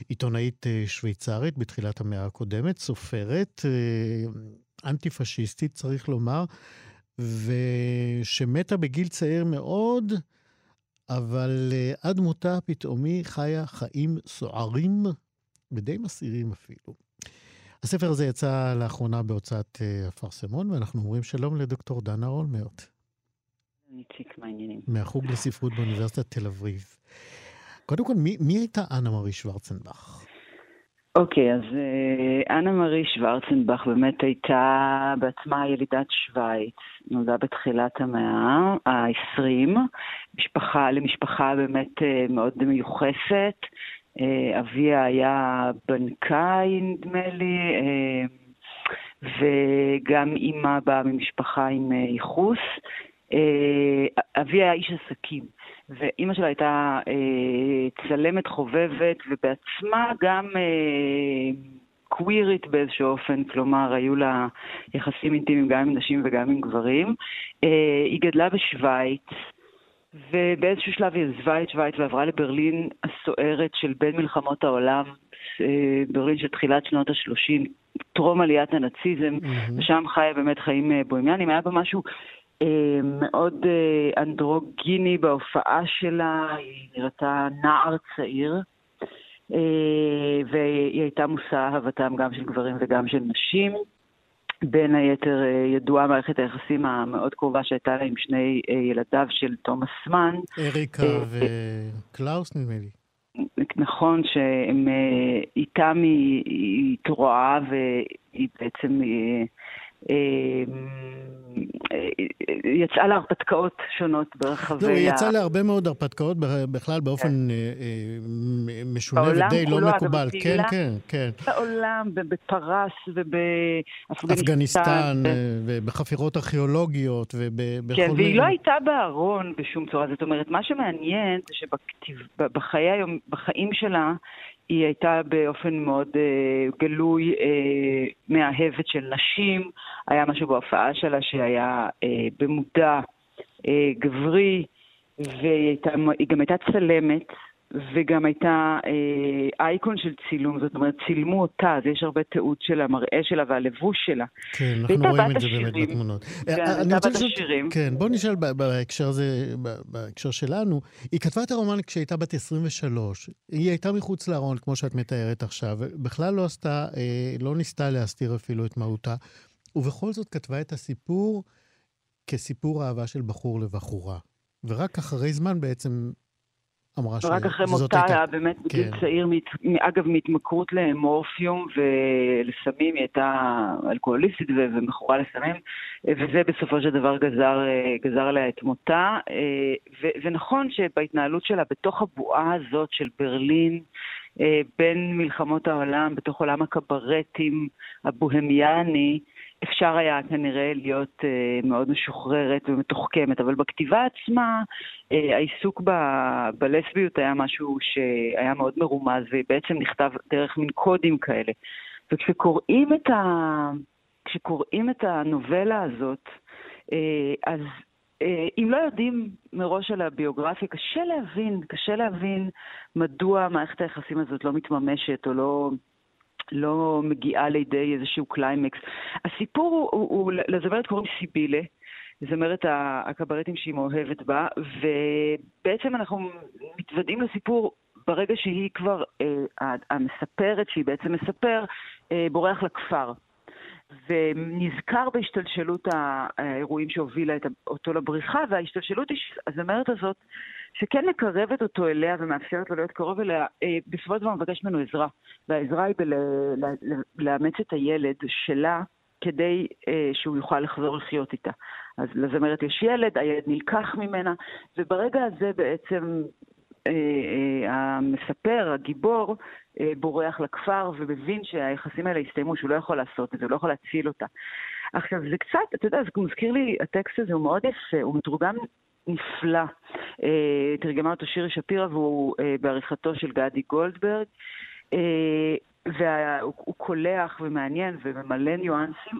עיתונאית אה, שוויצרית בתחילת המאה הקודמת, סופרת אה, אנטי-פשיסטית, צריך לומר, ושמתה בגיל צעיר מאוד, אבל uh, עד מותה פתאומי חיה חיים סוערים ודי מסעירים אפילו. הספר הזה יצא לאחרונה בהוצאת אפרסמון, ואנחנו אומרים שלום לדוקטור דנה אולמרט. מהחוג לספרות באוניברסיטת תל אביב. קודם כל, מי, מי הייתה אנה מארי שוורצנבך? אוקיי, okay, אז uh, אנה מארי שוורצנבך באמת הייתה בעצמה ילידת שווייץ, נולדה בתחילת המאה ה-20, משפחה, למשפחה באמת uh, מאוד מיוחסת. Uh, אביה היה בנקאי, נדמה לי, וגם אימא באה ממשפחה עם ייחוס. Uh, אבי היה איש עסקים. ואימא שלה הייתה אה, צלמת חובבת, ובעצמה גם אה, קווירית באיזשהו אופן, כלומר, היו לה יחסים אינטימיים גם עם נשים וגם עם גברים. אה, היא גדלה בשוויץ, ובאיזשהו שלב היא עזבה את שוויץ ועברה לברלין הסוערת של בין מלחמות העולם, אה, ברלין של תחילת שנות ה-30, טרום עליית הנאציזם, mm-hmm. ושם חיה באמת חיים אה, בוהמיאנים. היה בה משהו אה, מאוד אה, אנדרוגיני בהופעה שלה, היא נראתה נער צעיר, אה, והיא הייתה מושא אהבתם גם של גברים וגם של נשים. בין היתר ידועה מערכת היחסים המאוד קרובה שהייתה לה עם שני ילדיו של תומאס מן. אריקה וקלאוס נדמה לי. נכון שהם איתם היא התרועעה והיא בעצם אה, יצאה להרפתקאות שונות ברחבי ה... לא, היא יצאה להרבה מאוד הרפתקאות, בכלל באופן כן. אה, אה, משונה ודי לא מקובל. כן, כן, כן. בעולם, בפרס ובאפגניסטן. אפגניסטן, ובחפירות ארכיאולוגיות ובכל כן, והיא לא הייתה בארון בשום צורה. זאת אומרת, מה שמעניין זה שבחיים שלה, היא הייתה באופן מאוד uh, גלוי uh, מאהבת של נשים, היה משהו בהופעה שלה שהיה uh, במודע uh, גברי, והיא גם הייתה צלמת, וגם הייתה אה, אייקון של צילום, זאת אומרת, צילמו אותה, אז יש הרבה תיעוד של המראה שלה והלבוש שלה. כן, אנחנו רואים את זה באמת בתמונות. כן, אה, הייתה בת השירים. כן, בוא נשאל בהקשר הזה, בהקשר שלנו. היא כתבה את הרומן כשהייתה בת 23. היא הייתה מחוץ לארון, כמו שאת מתארת עכשיו. בכלל לא עשתה, אה, לא ניסתה להסתיר אפילו את מהותה. ובכל זאת כתבה את הסיפור כסיפור אהבה של בחור לבחורה. ורק אחרי זמן בעצם אמרה שזאת הייתה... רק אחרי מותה היה באמת בגיל כן. צעיר, אגב, מהתמכרות למורפיום ולסמים, היא הייתה אלכוהוליסטית ומכורה לסמים, וזה בסופו של דבר גזר, גזר עליה את מותה. ונכון שבהתנהלות שלה בתוך הבועה הזאת של ברלין, בין מלחמות העולם, בתוך עולם הקברטים הבוהמיאני, אפשר היה כנראה להיות uh, מאוד משוחררת ומתוחכמת, אבל בכתיבה עצמה uh, העיסוק ב, בלסביות היה משהו שהיה מאוד מרומז ובעצם נכתב דרך מין קודים כאלה. וכשקוראים את, ה... כשקוראים את הנובלה הזאת, uh, אז אם לא יודעים מראש על הביוגרפיה, קשה להבין, קשה להבין מדוע מערכת היחסים הזאת לא מתממשת או לא... לא מגיעה לידי איזשהו קליימקס. הסיפור הוא, הוא, הוא לזמרת קוראים סיבילה. זמרת הקברטים שהיא מאוהבת בה, ובעצם אנחנו מתוודעים לסיפור ברגע שהיא כבר, אה, המספרת, שהיא בעצם מספר, אה, בורח לכפר. ונזכר בהשתלשלות האירועים שהובילה אותו לבריחה, וההשתלשלות היא, הזמרת הזאת, שכן מקרבת אותו אליה ומאפשרת לו להיות קרוב אליה, אה, בסופו של דבר מבקשת ממנו עזרה. והעזרה היא בלאמץ את הילד שלה כדי אה, שהוא יוכל לחזור לחיות איתה. אז לזמרת יש ילד, הילד נלקח ממנה, וברגע הזה בעצם אה, המספר, הגיבור, בורח לכפר ומבין שהיחסים האלה הסתיימו, שהוא לא יכול לעשות את זה, הוא לא יכול להציל אותה. עכשיו, זה קצת, אתה יודע, זה מזכיר לי, הטקסט הזה הוא מאוד יפה, הוא מתורגם נפלא. אה, תרגמה אותו שירי שפירא והוא אה, בעריכתו של גדי גולדברג. אה, והוא קולח ומעניין וממלא ניואנסים.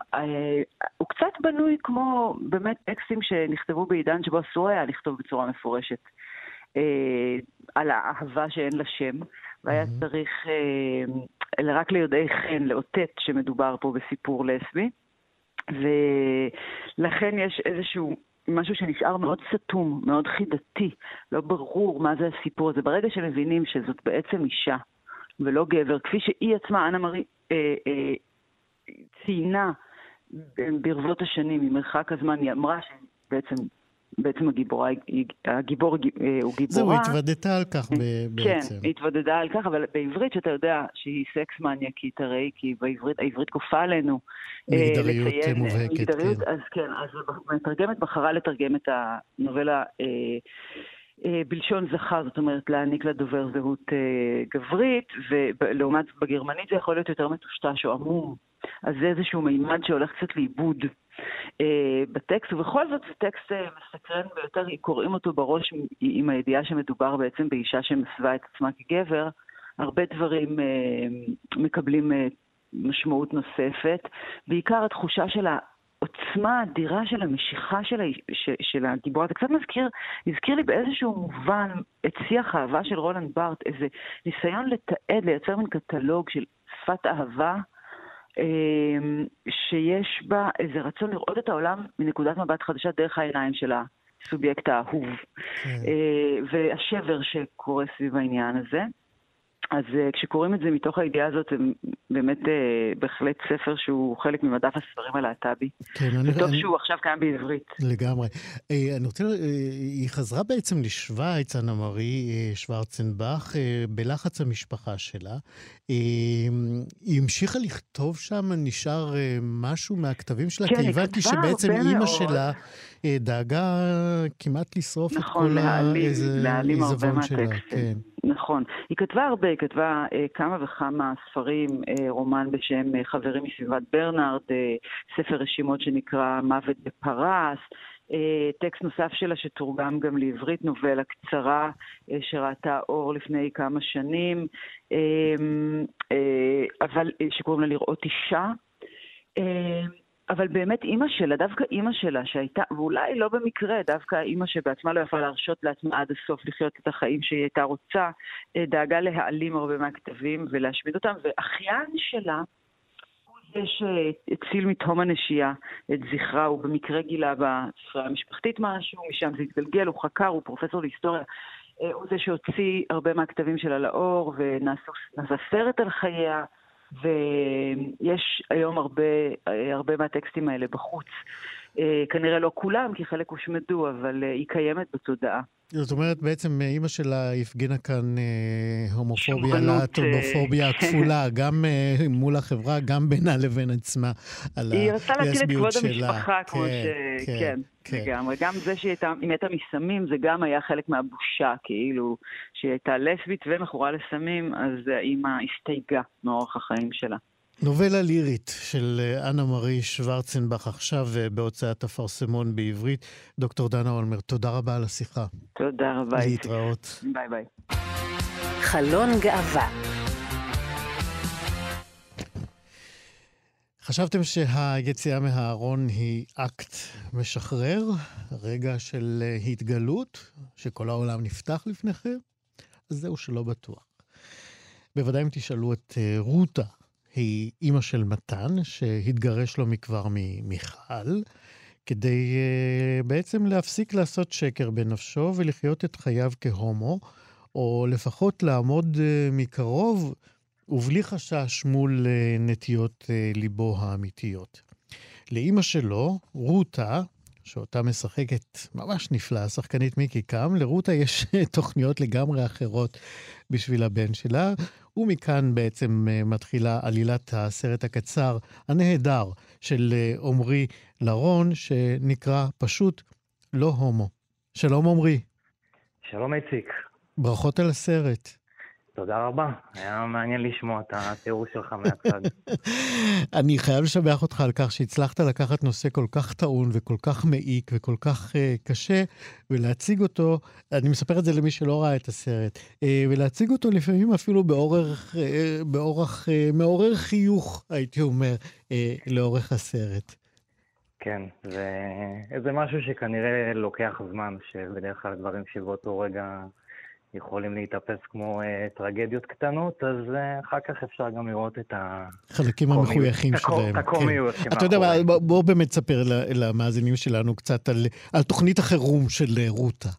הוא קצת בנוי כמו באמת טקסטים שנכתבו בעידן שבו אסור היה לכתוב בצורה מפורשת על האהבה שאין לה שם, והיה צריך רק ליודעי חן לאותת שמדובר פה בסיפור לסבי. ולכן יש איזשהו משהו שנשאר מאוד סתום, מאוד חידתי, לא ברור מה זה הסיפור הזה. ברגע שמבינים שזאת בעצם אישה ולא גבר, כפי שהיא עצמה, אנה מרי, אה, אה, ציינה ברבות השנים, ממרחק הזמן, היא אמרה שבעצם בעצם הגיבורה, הגיבור אה, הוא גיבורה. זהו, התוודתה על כך כן, בעצם. כן, התוודדה על כך, אבל בעברית, שאתה יודע שהיא סקס מניאקית הרי, כי בעברית, העברית כופה עלינו מגדריות לציין, מובהקת, מגדריות, כן. אז כן, אז המתרגמת בחרה לתרגם את הנובלה אה, אה, בלשון זכר, זאת אומרת להעניק לדובר זהות אה, גברית, ולעומת בגרמנית זה יכול להיות יותר מטושטש או עמום. אז זה איזשהו מימד שהולך קצת לאיבוד אה, בטקסט, ובכל זאת זה טקסט אה, מסקרן ביותר, קוראים אותו בראש עם הידיעה שמדובר בעצם באישה שמסווה את עצמה כגבר. הרבה דברים אה, מקבלים אה, משמעות נוספת, בעיקר התחושה של העוצמה האדירה של המשיכה של, ה... ש... של הגיבור. זה קצת מזכיר, הזכיר לי באיזשהו מובן את שיח האהבה של רולנד בארט, איזה ניסיון לתעד, לייצר מין קטלוג של שפת אהבה. אמ, שיש בה איזה רצון לראות את העולם מנקודת מבט חדשה דרך העיניים של הסובייקט האהוב. כן. אה, והשבר שקורה סביב העניין הזה. אז uh, כשקוראים את זה מתוך הידיעה הזאת, זה באמת uh, בהחלט ספר שהוא חלק ממדף הספרים הלהט"בי. כן, אני... וטוב אני... שהוא עכשיו קיים בעברית. לגמרי. Uh, אני רוצה... היא חזרה בעצם לשוויץ, אנה מארי uh, שוורצנבך, בלחץ המשפחה שלה. היא המשיכה לכתוב שם, נשאר משהו מהכתבים שלה? כן, כי הבנתי שבעצם אימא שלה דאגה כמעט לשרוף נכון, את כל העיזבון שלה. כן. נכון. היא כתבה הרבה, היא כתבה אה, כמה וכמה ספרים, אה, רומן בשם אה, חברים מסביבת ברנארד, אה, ספר רשימות שנקרא מוות בפרס, אה, טקסט נוסף שלה שתורגם גם לעברית, נובלה קצרה אה, שראתה אור לפני כמה שנים, אה, אה, אבל אה, שקוראים לה לראות אישה. אה, אבל באמת אימא שלה, דווקא אימא שלה שהייתה, ואולי לא במקרה, דווקא אימא שבעצמה לא יכולה להרשות לעצמה עד הסוף לחיות את החיים שהיא הייתה רוצה, אה, דאגה להעלים הרבה מהכתבים ולהשמיד אותם, ואחיין שלה הוא זה מתהום הנשייה את זכרה, הוא במקרה גילה בספרייה המשפחתית משהו, משם זה התגלגל, הוא חקר, הוא פרופסור להיסטוריה. אה, הוא זה שהוציא הרבה מהכתבים שלה לאור ונעשה סרט על חייה. ויש היום הרבה, הרבה מהטקסטים האלה בחוץ. אה, כנראה לא כולם, כי חלק הושמדו, אבל אה, היא קיימת בתודעה. זאת אומרת, בעצם אה, אימא שלה הפגינה כאן אה, הומופוביה, להטומופוביה. הכפולה, גם אה, מול החברה, גם בינה לבין עצמה, על הלסביות שלה. היא רצתה להציל את כבוד המשפחה, כמו כן, ש... כן, כן, כן, לגמרי. גם זה שהיא הייתה, אם הייתה מסמים, זה גם היה חלק מהבושה, כאילו, שהיא הייתה לסבית ומכורה לסמים, אז האימא הסתייגה מאורח החיים שלה. נובלה לירית של אה, אנה מארי שוורצנבך עכשיו אה, בהוצאת אפרסמון בעברית. דוקטור דנה אולמר, תודה רבה על השיחה. תודה רבה. להתראות. ביי ביי. חלון גאווה חשבתם שהיציאה מהארון היא אקט משחרר, רגע של אה, התגלות, שכל העולם נפתח לפניכם? אז זהו שלא בטוח. בוודאי אם תשאלו את רותה, היא אימא של מתן, שהתגרש לא מכבר ממיכל, כדי uh, בעצם להפסיק לעשות שקר בנפשו ולחיות את חייו כהומו, או לפחות לעמוד uh, מקרוב ובלי חשש מול uh, נטיות ליבו האמיתיות. לאימא שלו, רותה, שאותה משחקת ממש נפלא, השחקנית מיקי קם, לרותה יש תוכניות לגמרי אחרות בשביל הבן שלה, ומכאן בעצם אה, מתחילה עלילת הסרט הקצר הנהדר של אה, עמרי לרון, שנקרא פשוט לא הומו. שלום עמרי. שלום איציק. ברכות על הסרט. תודה רבה, היה מעניין לשמוע את התיאור שלך מהצד. אני חייב לשבח אותך על כך שהצלחת לקחת נושא כל כך טעון וכל כך מעיק וכל כך uh, קשה, ולהציג אותו, אני מספר את זה למי שלא ראה את הסרט, uh, ולהציג אותו לפעמים אפילו באורך, uh, באורח uh, מעורר חיוך, הייתי אומר, uh, לאורך הסרט. כן, זה, זה משהו שכנראה לוקח זמן, שבדרך כלל דברים שבאותו רגע יכולים להתאפס כמו uh, טרגדיות קטנות, אז uh, אחר כך אפשר גם לראות את ה... חלקים המחויכים שלהם. את הקומיות כן. אתה יודע מה, בוא, בוא באמת ספר למאזינים שלנו קצת על, על תוכנית החירום של אה, רותה.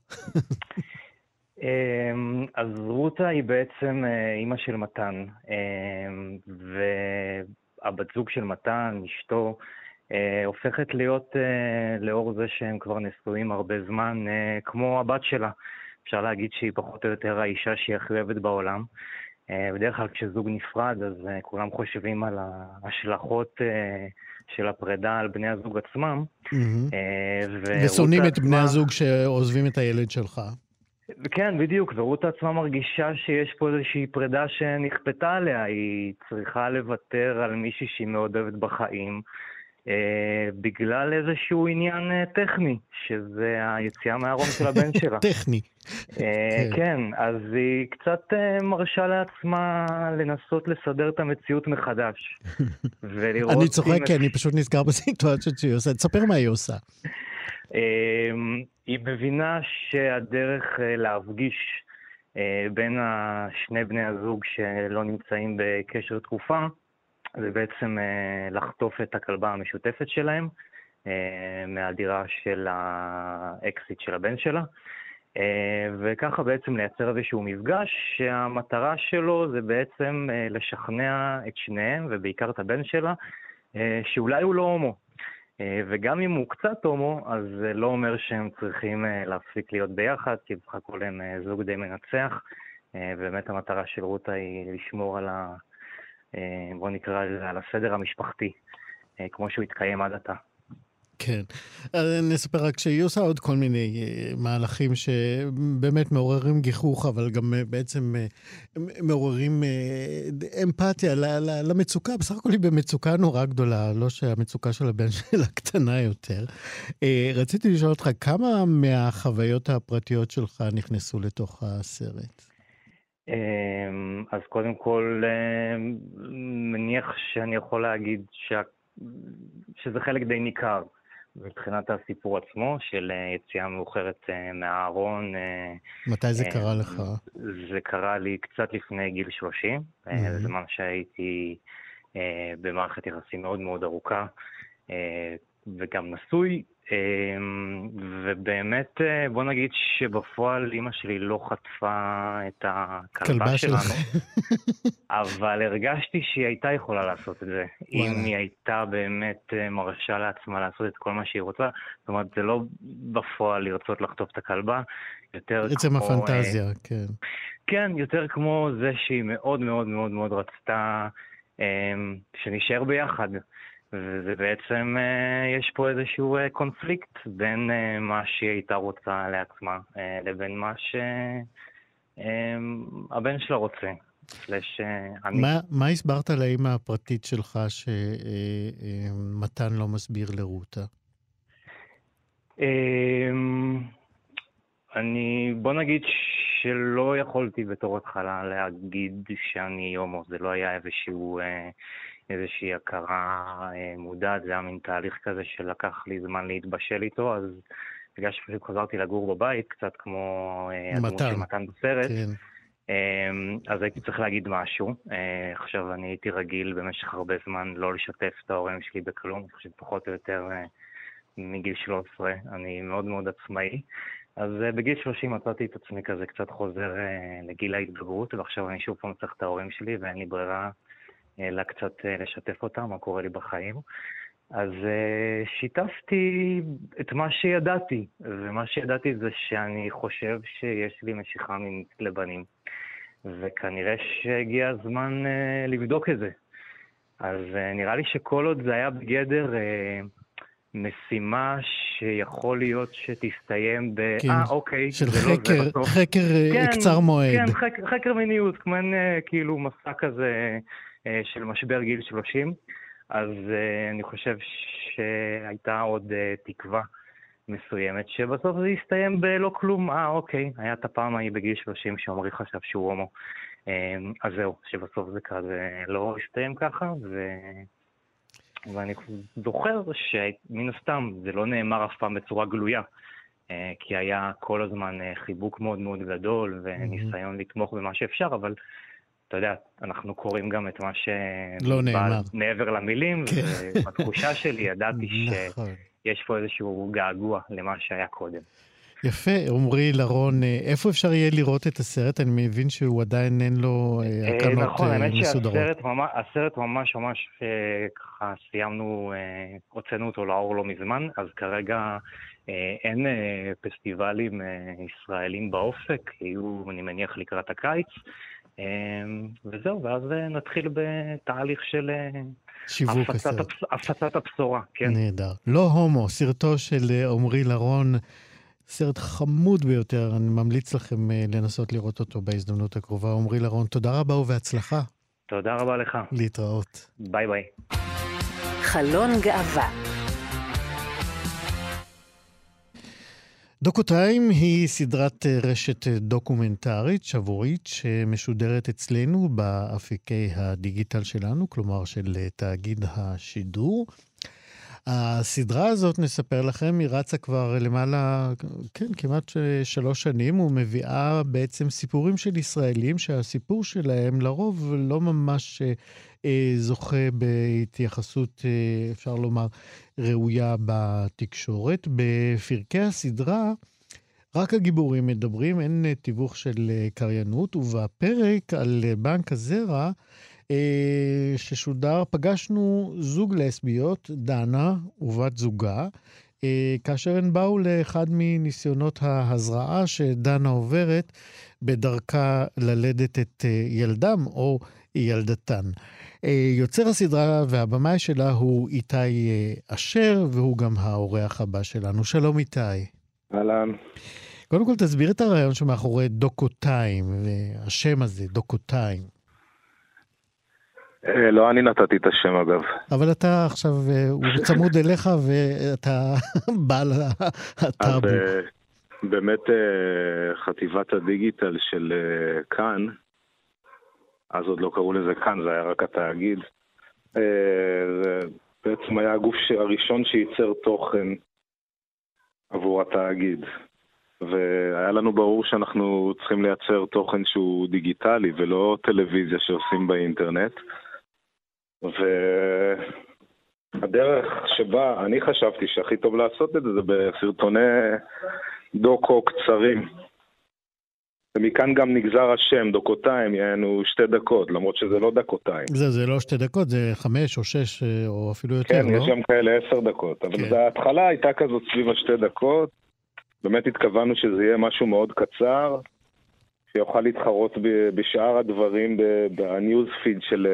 אמ, אז רותה היא בעצם אימא של מתן, אמ, והבת זוג של מתן, אשתו, הופכת להיות, לאור זה שהם כבר נשואים הרבה זמן, כמו הבת שלה. אפשר להגיד שהיא פחות או יותר האישה שהיא הכי אוהבת בעולם. בדרך כלל כשזוג נפרד, אז כולם חושבים על ההשלכות של הפרידה על בני הזוג עצמם. ושונאים את בני הזוג שעוזבים את הילד שלך. כן, בדיוק, ורות עצמה מרגישה שיש פה איזושהי פרידה שנכפתה עליה, היא צריכה לוותר על מישהי שהיא מאוד אוהבת בחיים, אה, בגלל איזשהו עניין אה, טכני, שזה היציאה מהארון של הבן שלה. טכני. אה, כן. כן, אז היא קצת אה, מרשה לעצמה לנסות לסדר את המציאות מחדש. ולראות... אני צוחק כי אני פשוט נזכר בסיטואציות שהיא עושה. תספר מה היא עושה. אמ, היא מבינה שהדרך אה, להפגיש אה, בין שני בני הזוג שלא נמצאים בקשר תקופה, זה בעצם אה, לחטוף את הכלבה המשותפת שלהם מהדירה של האקסיט של הבן שלה. וככה בעצם לייצר איזשהו מפגש שהמטרה שלו זה בעצם לשכנע את שניהם, ובעיקר את הבן שלה, שאולי הוא לא הומו, אה, וגם אם הוא קצת הומו, אז זה לא אומר שהם צריכים אה, להפסיק להיות ביחד, כי בסך הכל הם אה, זוג די מנצח. ובאמת המטרה של רותה היא לשמור על ה... בוא נקרא לזה, על הסדר המשפחתי, כמו שהוא התקיים עד עתה. כן. נספר רק שהיא עושה עוד כל מיני אה, מהלכים שבאמת מעוררים גיחוך, אבל גם אה, בעצם אה, מעוררים אמפתיה למצוקה. בסך הכל היא במצוקה נורא גדולה, לא שהמצוקה של הבן שלה קטנה יותר. רציתי לשאול אותך, כמה מהחוויות הפרטיות שלך נכנסו לתוך הסרט? אז קודם כל, מניח שאני יכול להגיד שה... שזה חלק די ניכר. מבחינת הסיפור עצמו, של אה, יציאה מאוחרת אה, מהארון. אה, מתי זה קרה לך? זה קרה לי קצת לפני גיל 30, זמן שהייתי במערכת יחסים מאוד מאוד ארוכה, וגם נשוי, אמ, ובאמת, אה, בוא נגיד שבפועל אימא שלי לא חטפה את הכלבה שלנו, אבל הרגשתי שהיא הייתה יכולה לעשות את זה. אם היא הייתה באמת אה, מרשה לעצמה לעשות את כל מה שהיא רוצה, זאת אומרת, זה לא בפועל לרצות לחטוף את הכלבה, יותר עצם כמו... עצם הפנטזיה, אה, כן. כן, יותר כמו זה שהיא מאוד מאוד מאוד מאוד רצתה אה, שנשאר ביחד. וזה בעצם, אה, יש פה איזשהו אה, קונפליקט בין אה, מה שהיא הייתה רוצה לעצמה לבין מה שהבן שלה רוצה. מה, מה הסברת לאימא הפרטית שלך שמתן לא מסביר לרותה? אני, בוא נגיד שלא יכולתי בתור התחלה להגיד שאני הומו, זה לא היה איזשהו איזושהי הכרה אה, מודעת, זה היה מין תהליך כזה שלקח לי זמן להתבשל איתו, אז בגלל שפשוט חזרתי לגור בבית, קצת כמו אה, הדמות של מתן בסרט, כן. אמ, אז הייתי צריך להגיד משהו. אה, עכשיו, אני הייתי רגיל במשך הרבה זמן לא לשתף את ההורים שלי בכלום, אני חושב פחות או יותר מגיל 13, אני מאוד מאוד עצמאי. אז בגיל 30 מצאתי את עצמי כזה קצת חוזר לגיל ההתגברות, ועכשיו אני שוב פעם צריך את ההורים שלי ואין לי ברירה אלא קצת אה, לשתף אותם, מה קורה לי בחיים. אז אה, שיתפתי את מה שידעתי, ומה שידעתי זה שאני חושב שיש לי משיכה מינית לבנים, וכנראה שהגיע הזמן uh, לבדוק את זה. אז נראה לי שכל עוד זה היה בגדר משימה שיכול להיות שתסתיים ב... כן, אה, אוקיי. של חקר, לא זה חקר כן, קצר מועד. כן, חקר, חקר מיניות, כמו כאילו מסע כזה אה, של משבר גיל 30, אז אה, אני חושב שהייתה עוד אה, תקווה מסוימת, שבסוף זה יסתיים בלא כלום, אה אוקיי, היה את הפעם ההיא בגיל 30 שעמרי חשב שהוא הומו. אז זהו, שבסוף זה כזה לא הסתיים ככה, ו... ואני זוכר שמן הסתם זה לא נאמר אף פעם בצורה גלויה, כי היה כל הזמן חיבוק מאוד מאוד גדול וניסיון לתמוך במה שאפשר, אבל אתה יודע, אנחנו קוראים גם את מה ש... לא נאמר. מעבר למילים, כן. ובתחושה שלי ידעתי נכון. שיש פה איזשהו געגוע למה שהיה קודם. יפה, עמרי לרון, אה, איפה אפשר יהיה לראות את הסרט? אני מבין שהוא עדיין אין לו אה, הקרנות מסודרות. נכון, האמת שהסרט ממש ממש ככה סיימנו, הוצאנו אותו לאור לא מזמן, אז כרגע אין פסטיבלים ישראלים באופק, יהיו, אני מניח, לקראת הקיץ. וזהו, ואז נתחיל בתהליך של שיווק הסרט. הפצת הבשורה, כן. נהדר. לא הומו, סרטו של עמרי לרון. סרט חמוד ביותר, אני ממליץ לכם אה, לנסות לראות אותו בהזדמנות הקרובה. עמרי לרון, תודה רבה ובהצלחה. תודה רבה לך. להתראות. ביי ביי. חלון גאווה דוקוטיים היא סדרת אה, רשת אה, דוקומנטרית, שבועית, שמשודרת אצלנו באפיקי הדיגיטל שלנו, כלומר של תאגיד השידור. הסדרה הזאת, נספר לכם, היא רצה כבר למעלה, כן, כמעט שלוש שנים, ומביאה בעצם סיפורים של ישראלים שהסיפור שלהם לרוב לא ממש אה, זוכה בהתייחסות, אה, אפשר לומר, ראויה בתקשורת. בפרקי הסדרה, רק הגיבורים מדברים, אין תיווך של אה, קריינות, ובפרק על בנק הזרע, אה, ששודר, פגשנו זוג לסביות, דנה ובת זוגה, אה, כאשר הן באו לאחד מניסיונות ההזרעה שדנה עוברת בדרכה ללדת את אה, ילדם או ילדתן. יוצר הסדרה והבמאי שלה הוא איתי אשר, והוא גם האורח הבא שלנו. שלום איתי. אהלן. קודם כל תסביר את הרעיון שמאחורי דוקותיים, והשם הזה, דוקותיים. אה, לא אני נתתי את השם אגב. אבל אתה עכשיו, אה, הוא צמוד אליך ואתה בעל הטאבו. אה, באמת חטיבת הדיגיטל של כאן, אז עוד לא קראו לזה כאן, זה היה רק התאגיד. זה בעצם היה הגוף הראשון שייצר תוכן עבור התאגיד. והיה לנו ברור שאנחנו צריכים לייצר תוכן שהוא דיגיטלי ולא טלוויזיה שעושים באינטרנט. והדרך שבה אני חשבתי שהכי טוב לעשות את זה זה בסרטוני דוקו קצרים. ומכאן גם נגזר השם, דוקותיים, יענו שתי דקות, למרות שזה לא דקותיים. זה, זה לא שתי דקות, זה חמש או שש או אפילו יותר, כן, לא? כן, יש גם כאלה עשר דקות. אבל כן. ההתחלה הייתה כזאת סביב השתי דקות. באמת התכוונו שזה יהיה משהו מאוד קצר, שיוכל להתחרות בשאר הדברים בניוז פיד של,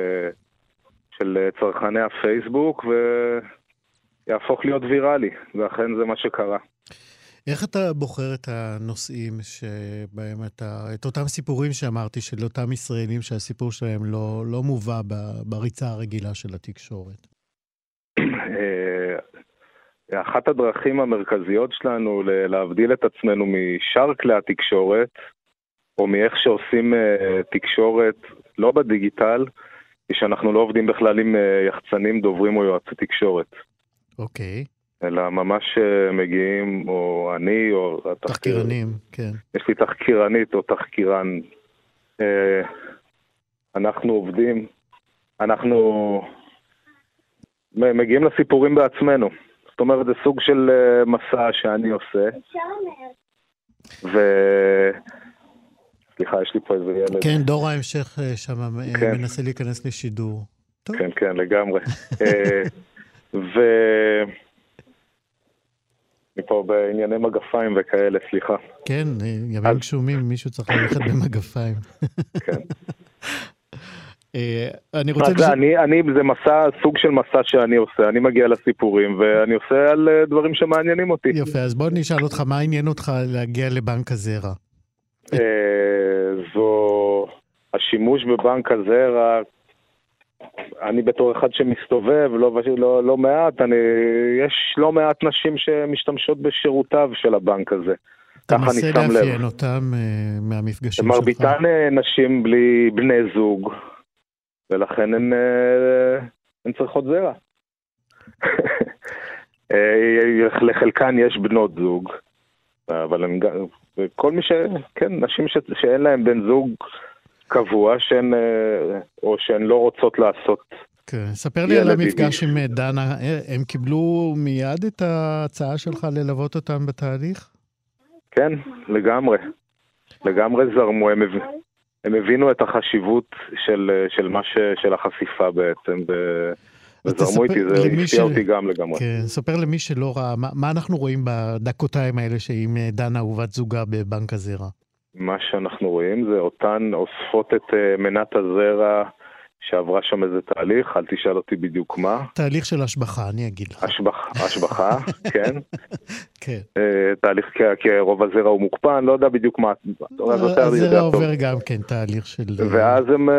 של אה, צרכני הפייסבוק ויהפוך להיות ויראלי, ואכן זה מה שקרה. איך אתה בוחר את הנושאים שבהם אתה, את אותם סיפורים שאמרתי, של אותם ישראלים שהסיפור שלהם לא, לא מובא בריצה הרגילה של התקשורת? אה, אחת הדרכים המרכזיות שלנו להבדיל את עצמנו משאר כלי התקשורת, או מאיך שעושים אה, תקשורת לא בדיגיטל, היא שאנחנו לא עובדים בכלל עם אה, יחצנים, דוברים או יועצי תקשורת. אוקיי. אלא ממש אה, מגיעים, או אני, או התחקיר... תחקירנים, כן. יש לי תחקירנית או תחקירן. אה, אנחנו עובדים, אנחנו מגיעים לסיפורים בעצמנו. זאת אומרת, זה סוג של מסע שאני עושה. ו... סליחה, יש לי פה איזה ילד. כן, דור ההמשך אה, שם אה, כן. מנסה להיכנס לשידור. טוב. כן, כן, לגמרי. אה, ו... אני פה בענייני מגפיים וכאלה, סליחה. כן, ימים גשומים, מישהו צריך ללכת במגפיים. כן. אני רוצה... זה, אני, אני, זה מסע, סוג של מסע שאני עושה, אני מגיע לסיפורים ואני עושה על דברים שמעניינים אותי. יפה, אז בוא נשאל אותך, מה עניין אותך להגיע לבנק הזרע? זו השימוש בבנק הזרע, אני בתור אחד שמסתובב לא, לא, לא מעט, אני, יש לא מעט נשים שמשתמשות בשירותיו של הבנק הזה. אתה מנסה לאפיין אותם uh, מהמפגשים שלך. מרביתן אה, נשים בלי בני זוג, ולכן הן, uh, הן צריכות זרע. לחלקן יש בנות זוג, אבל הן. וכל מי ש... כן, נשים ש... שאין להן בן זוג קבוע, שהן, אה, או שהן לא רוצות לעשות. כן, ספר לי על המפגש עם אה, דנה, אה, הם קיבלו מיד את ההצעה שלך ללוות אותם בתהליך? כן, לגמרי. לגמרי זרמו, הם, הב... הם הבינו את החשיבות של, של, מה ש... של החשיפה בעצם, ו... וזרמו איתי, זה הפתיע ש... אותי גם לגמרי. כן, ספר למי שלא ראה, מה, מה אנחנו רואים בדקותיים האלה שעם אה, דנה ובת זוגה בבנק הזרע? מה שאנחנו רואים זה אותן אוספות את אה, מנת הזרע שעברה שם איזה תהליך, אל תשאל אותי בדיוק מה. תהליך של השבחה, אני אגיד לך. השבח, השבחה, כן. כן. Uh, תהליך, כי רוב הזרע הוא מוקפא, אני לא יודע בדיוק מה. הזרע עובר גם כן תהליך של... ואז הם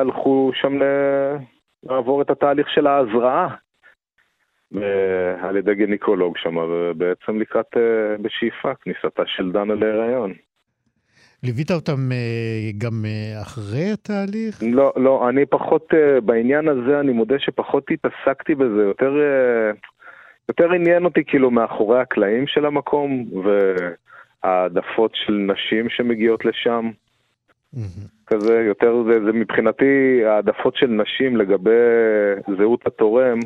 הלכו שם לעבור את התהליך של ההזרעה. על ידי גניקולוג שם, ובעצם לקראת, uh, בשאיפה, כניסתה של דנה להיריון. ליווית אותם uh, גם uh, אחרי התהליך? לא, לא, אני פחות, בעניין הזה אני מודה שפחות התעסקתי בזה, יותר, יותר עניין אותי כאילו מאחורי הקלעים של המקום, והעדפות של נשים שמגיעות לשם. Mm-hmm. כזה, יותר זה, זה מבחינתי העדפות של נשים לגבי זהות התורם.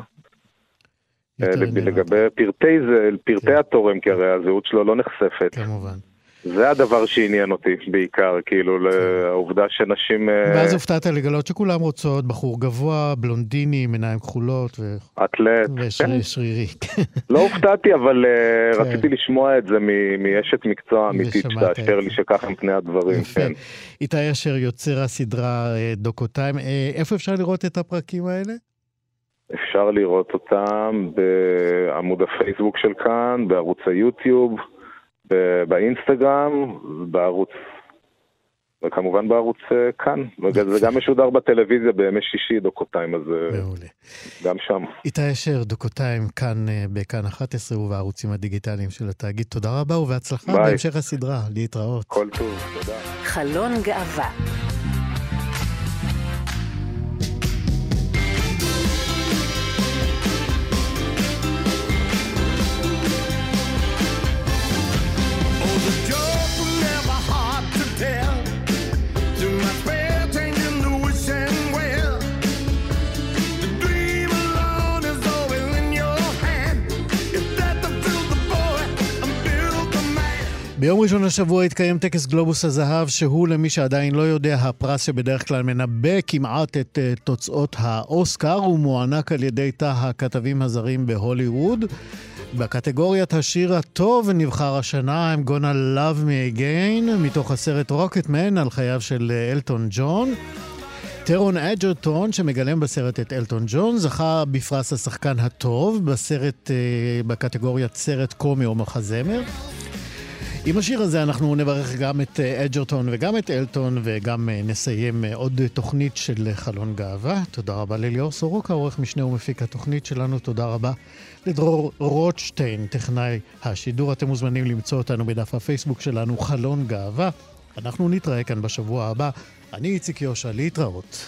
לגבי פרטי, זה, פרטי כן. התורם, כי הרי הזהות שלו לא נחשפת. כמובן. זה הדבר שעניין אותי בעיקר, כאילו, לעובדה שנשים... אה, ואז הופתעת לגלות שכולם רוצות בחור גבוה, בלונדיני, עם עיניים כחולות ו... אתלט. ושרירי. כן. לא הופתעתי, אבל אה, כן. רציתי לשמוע את זה מאשת מקצוע אמיתית שתאשר לי שככה הם פני הדברים, כן. איתי אשר, יוצר הסדרה אה, דוקותיים, איפה אפשר לראות את הפרקים האלה? אפשר לראות אותם בעמוד הפייסבוק של כאן, בערוץ היוטיוב. באינסטגרם, בערוץ, וכמובן בערוץ אה, כאן. זה גם משודר בטלוויזיה בימי שישי, דוקותיים, אז אה, מעולה. גם שם. איתי אשר, דוקותיים, כאן אה, בכאן 11 ובערוצים הדיגיטליים של התאגיד. תודה רבה ובהצלחה ביי. בהמשך הסדרה. להתראות. כל טוב, תודה. חלון גאווה ביום ראשון השבוע התקיים טקס גלובוס הזהב, שהוא למי שעדיין לא יודע, הפרס שבדרך כלל מנבא כמעט את אה, תוצאות האוסקר, הוא מוענק על ידי תא הכתבים הזרים בהוליווד. בקטגוריית השיר הטוב נבחר השנה I'm gonna love me again, מתוך הסרט רוקטמן על חייו של אה, אלטון ג'ון. טרון אג'רטון, שמגלם בסרט את אלטון ג'ון, זכה בפרס השחקן הטוב בסרט, אה, בקטגוריית סרט קומי או מחזמר. עם השיר הזה אנחנו נברך גם את אה, אג'רטון וגם את אלטון, וגם אה, נסיים אה, עוד תוכנית של חלון גאווה. תודה רבה לליאור סורוקה, עורך משנה ומפיק התוכנית שלנו. תודה רבה לדרור רוטשטיין, טכנאי השידור. אתם מוזמנים למצוא אותנו בדף הפייסבוק שלנו, חלון גאווה. אנחנו נתראה כאן בשבוע הבא. אני איציק יושע, להתראות.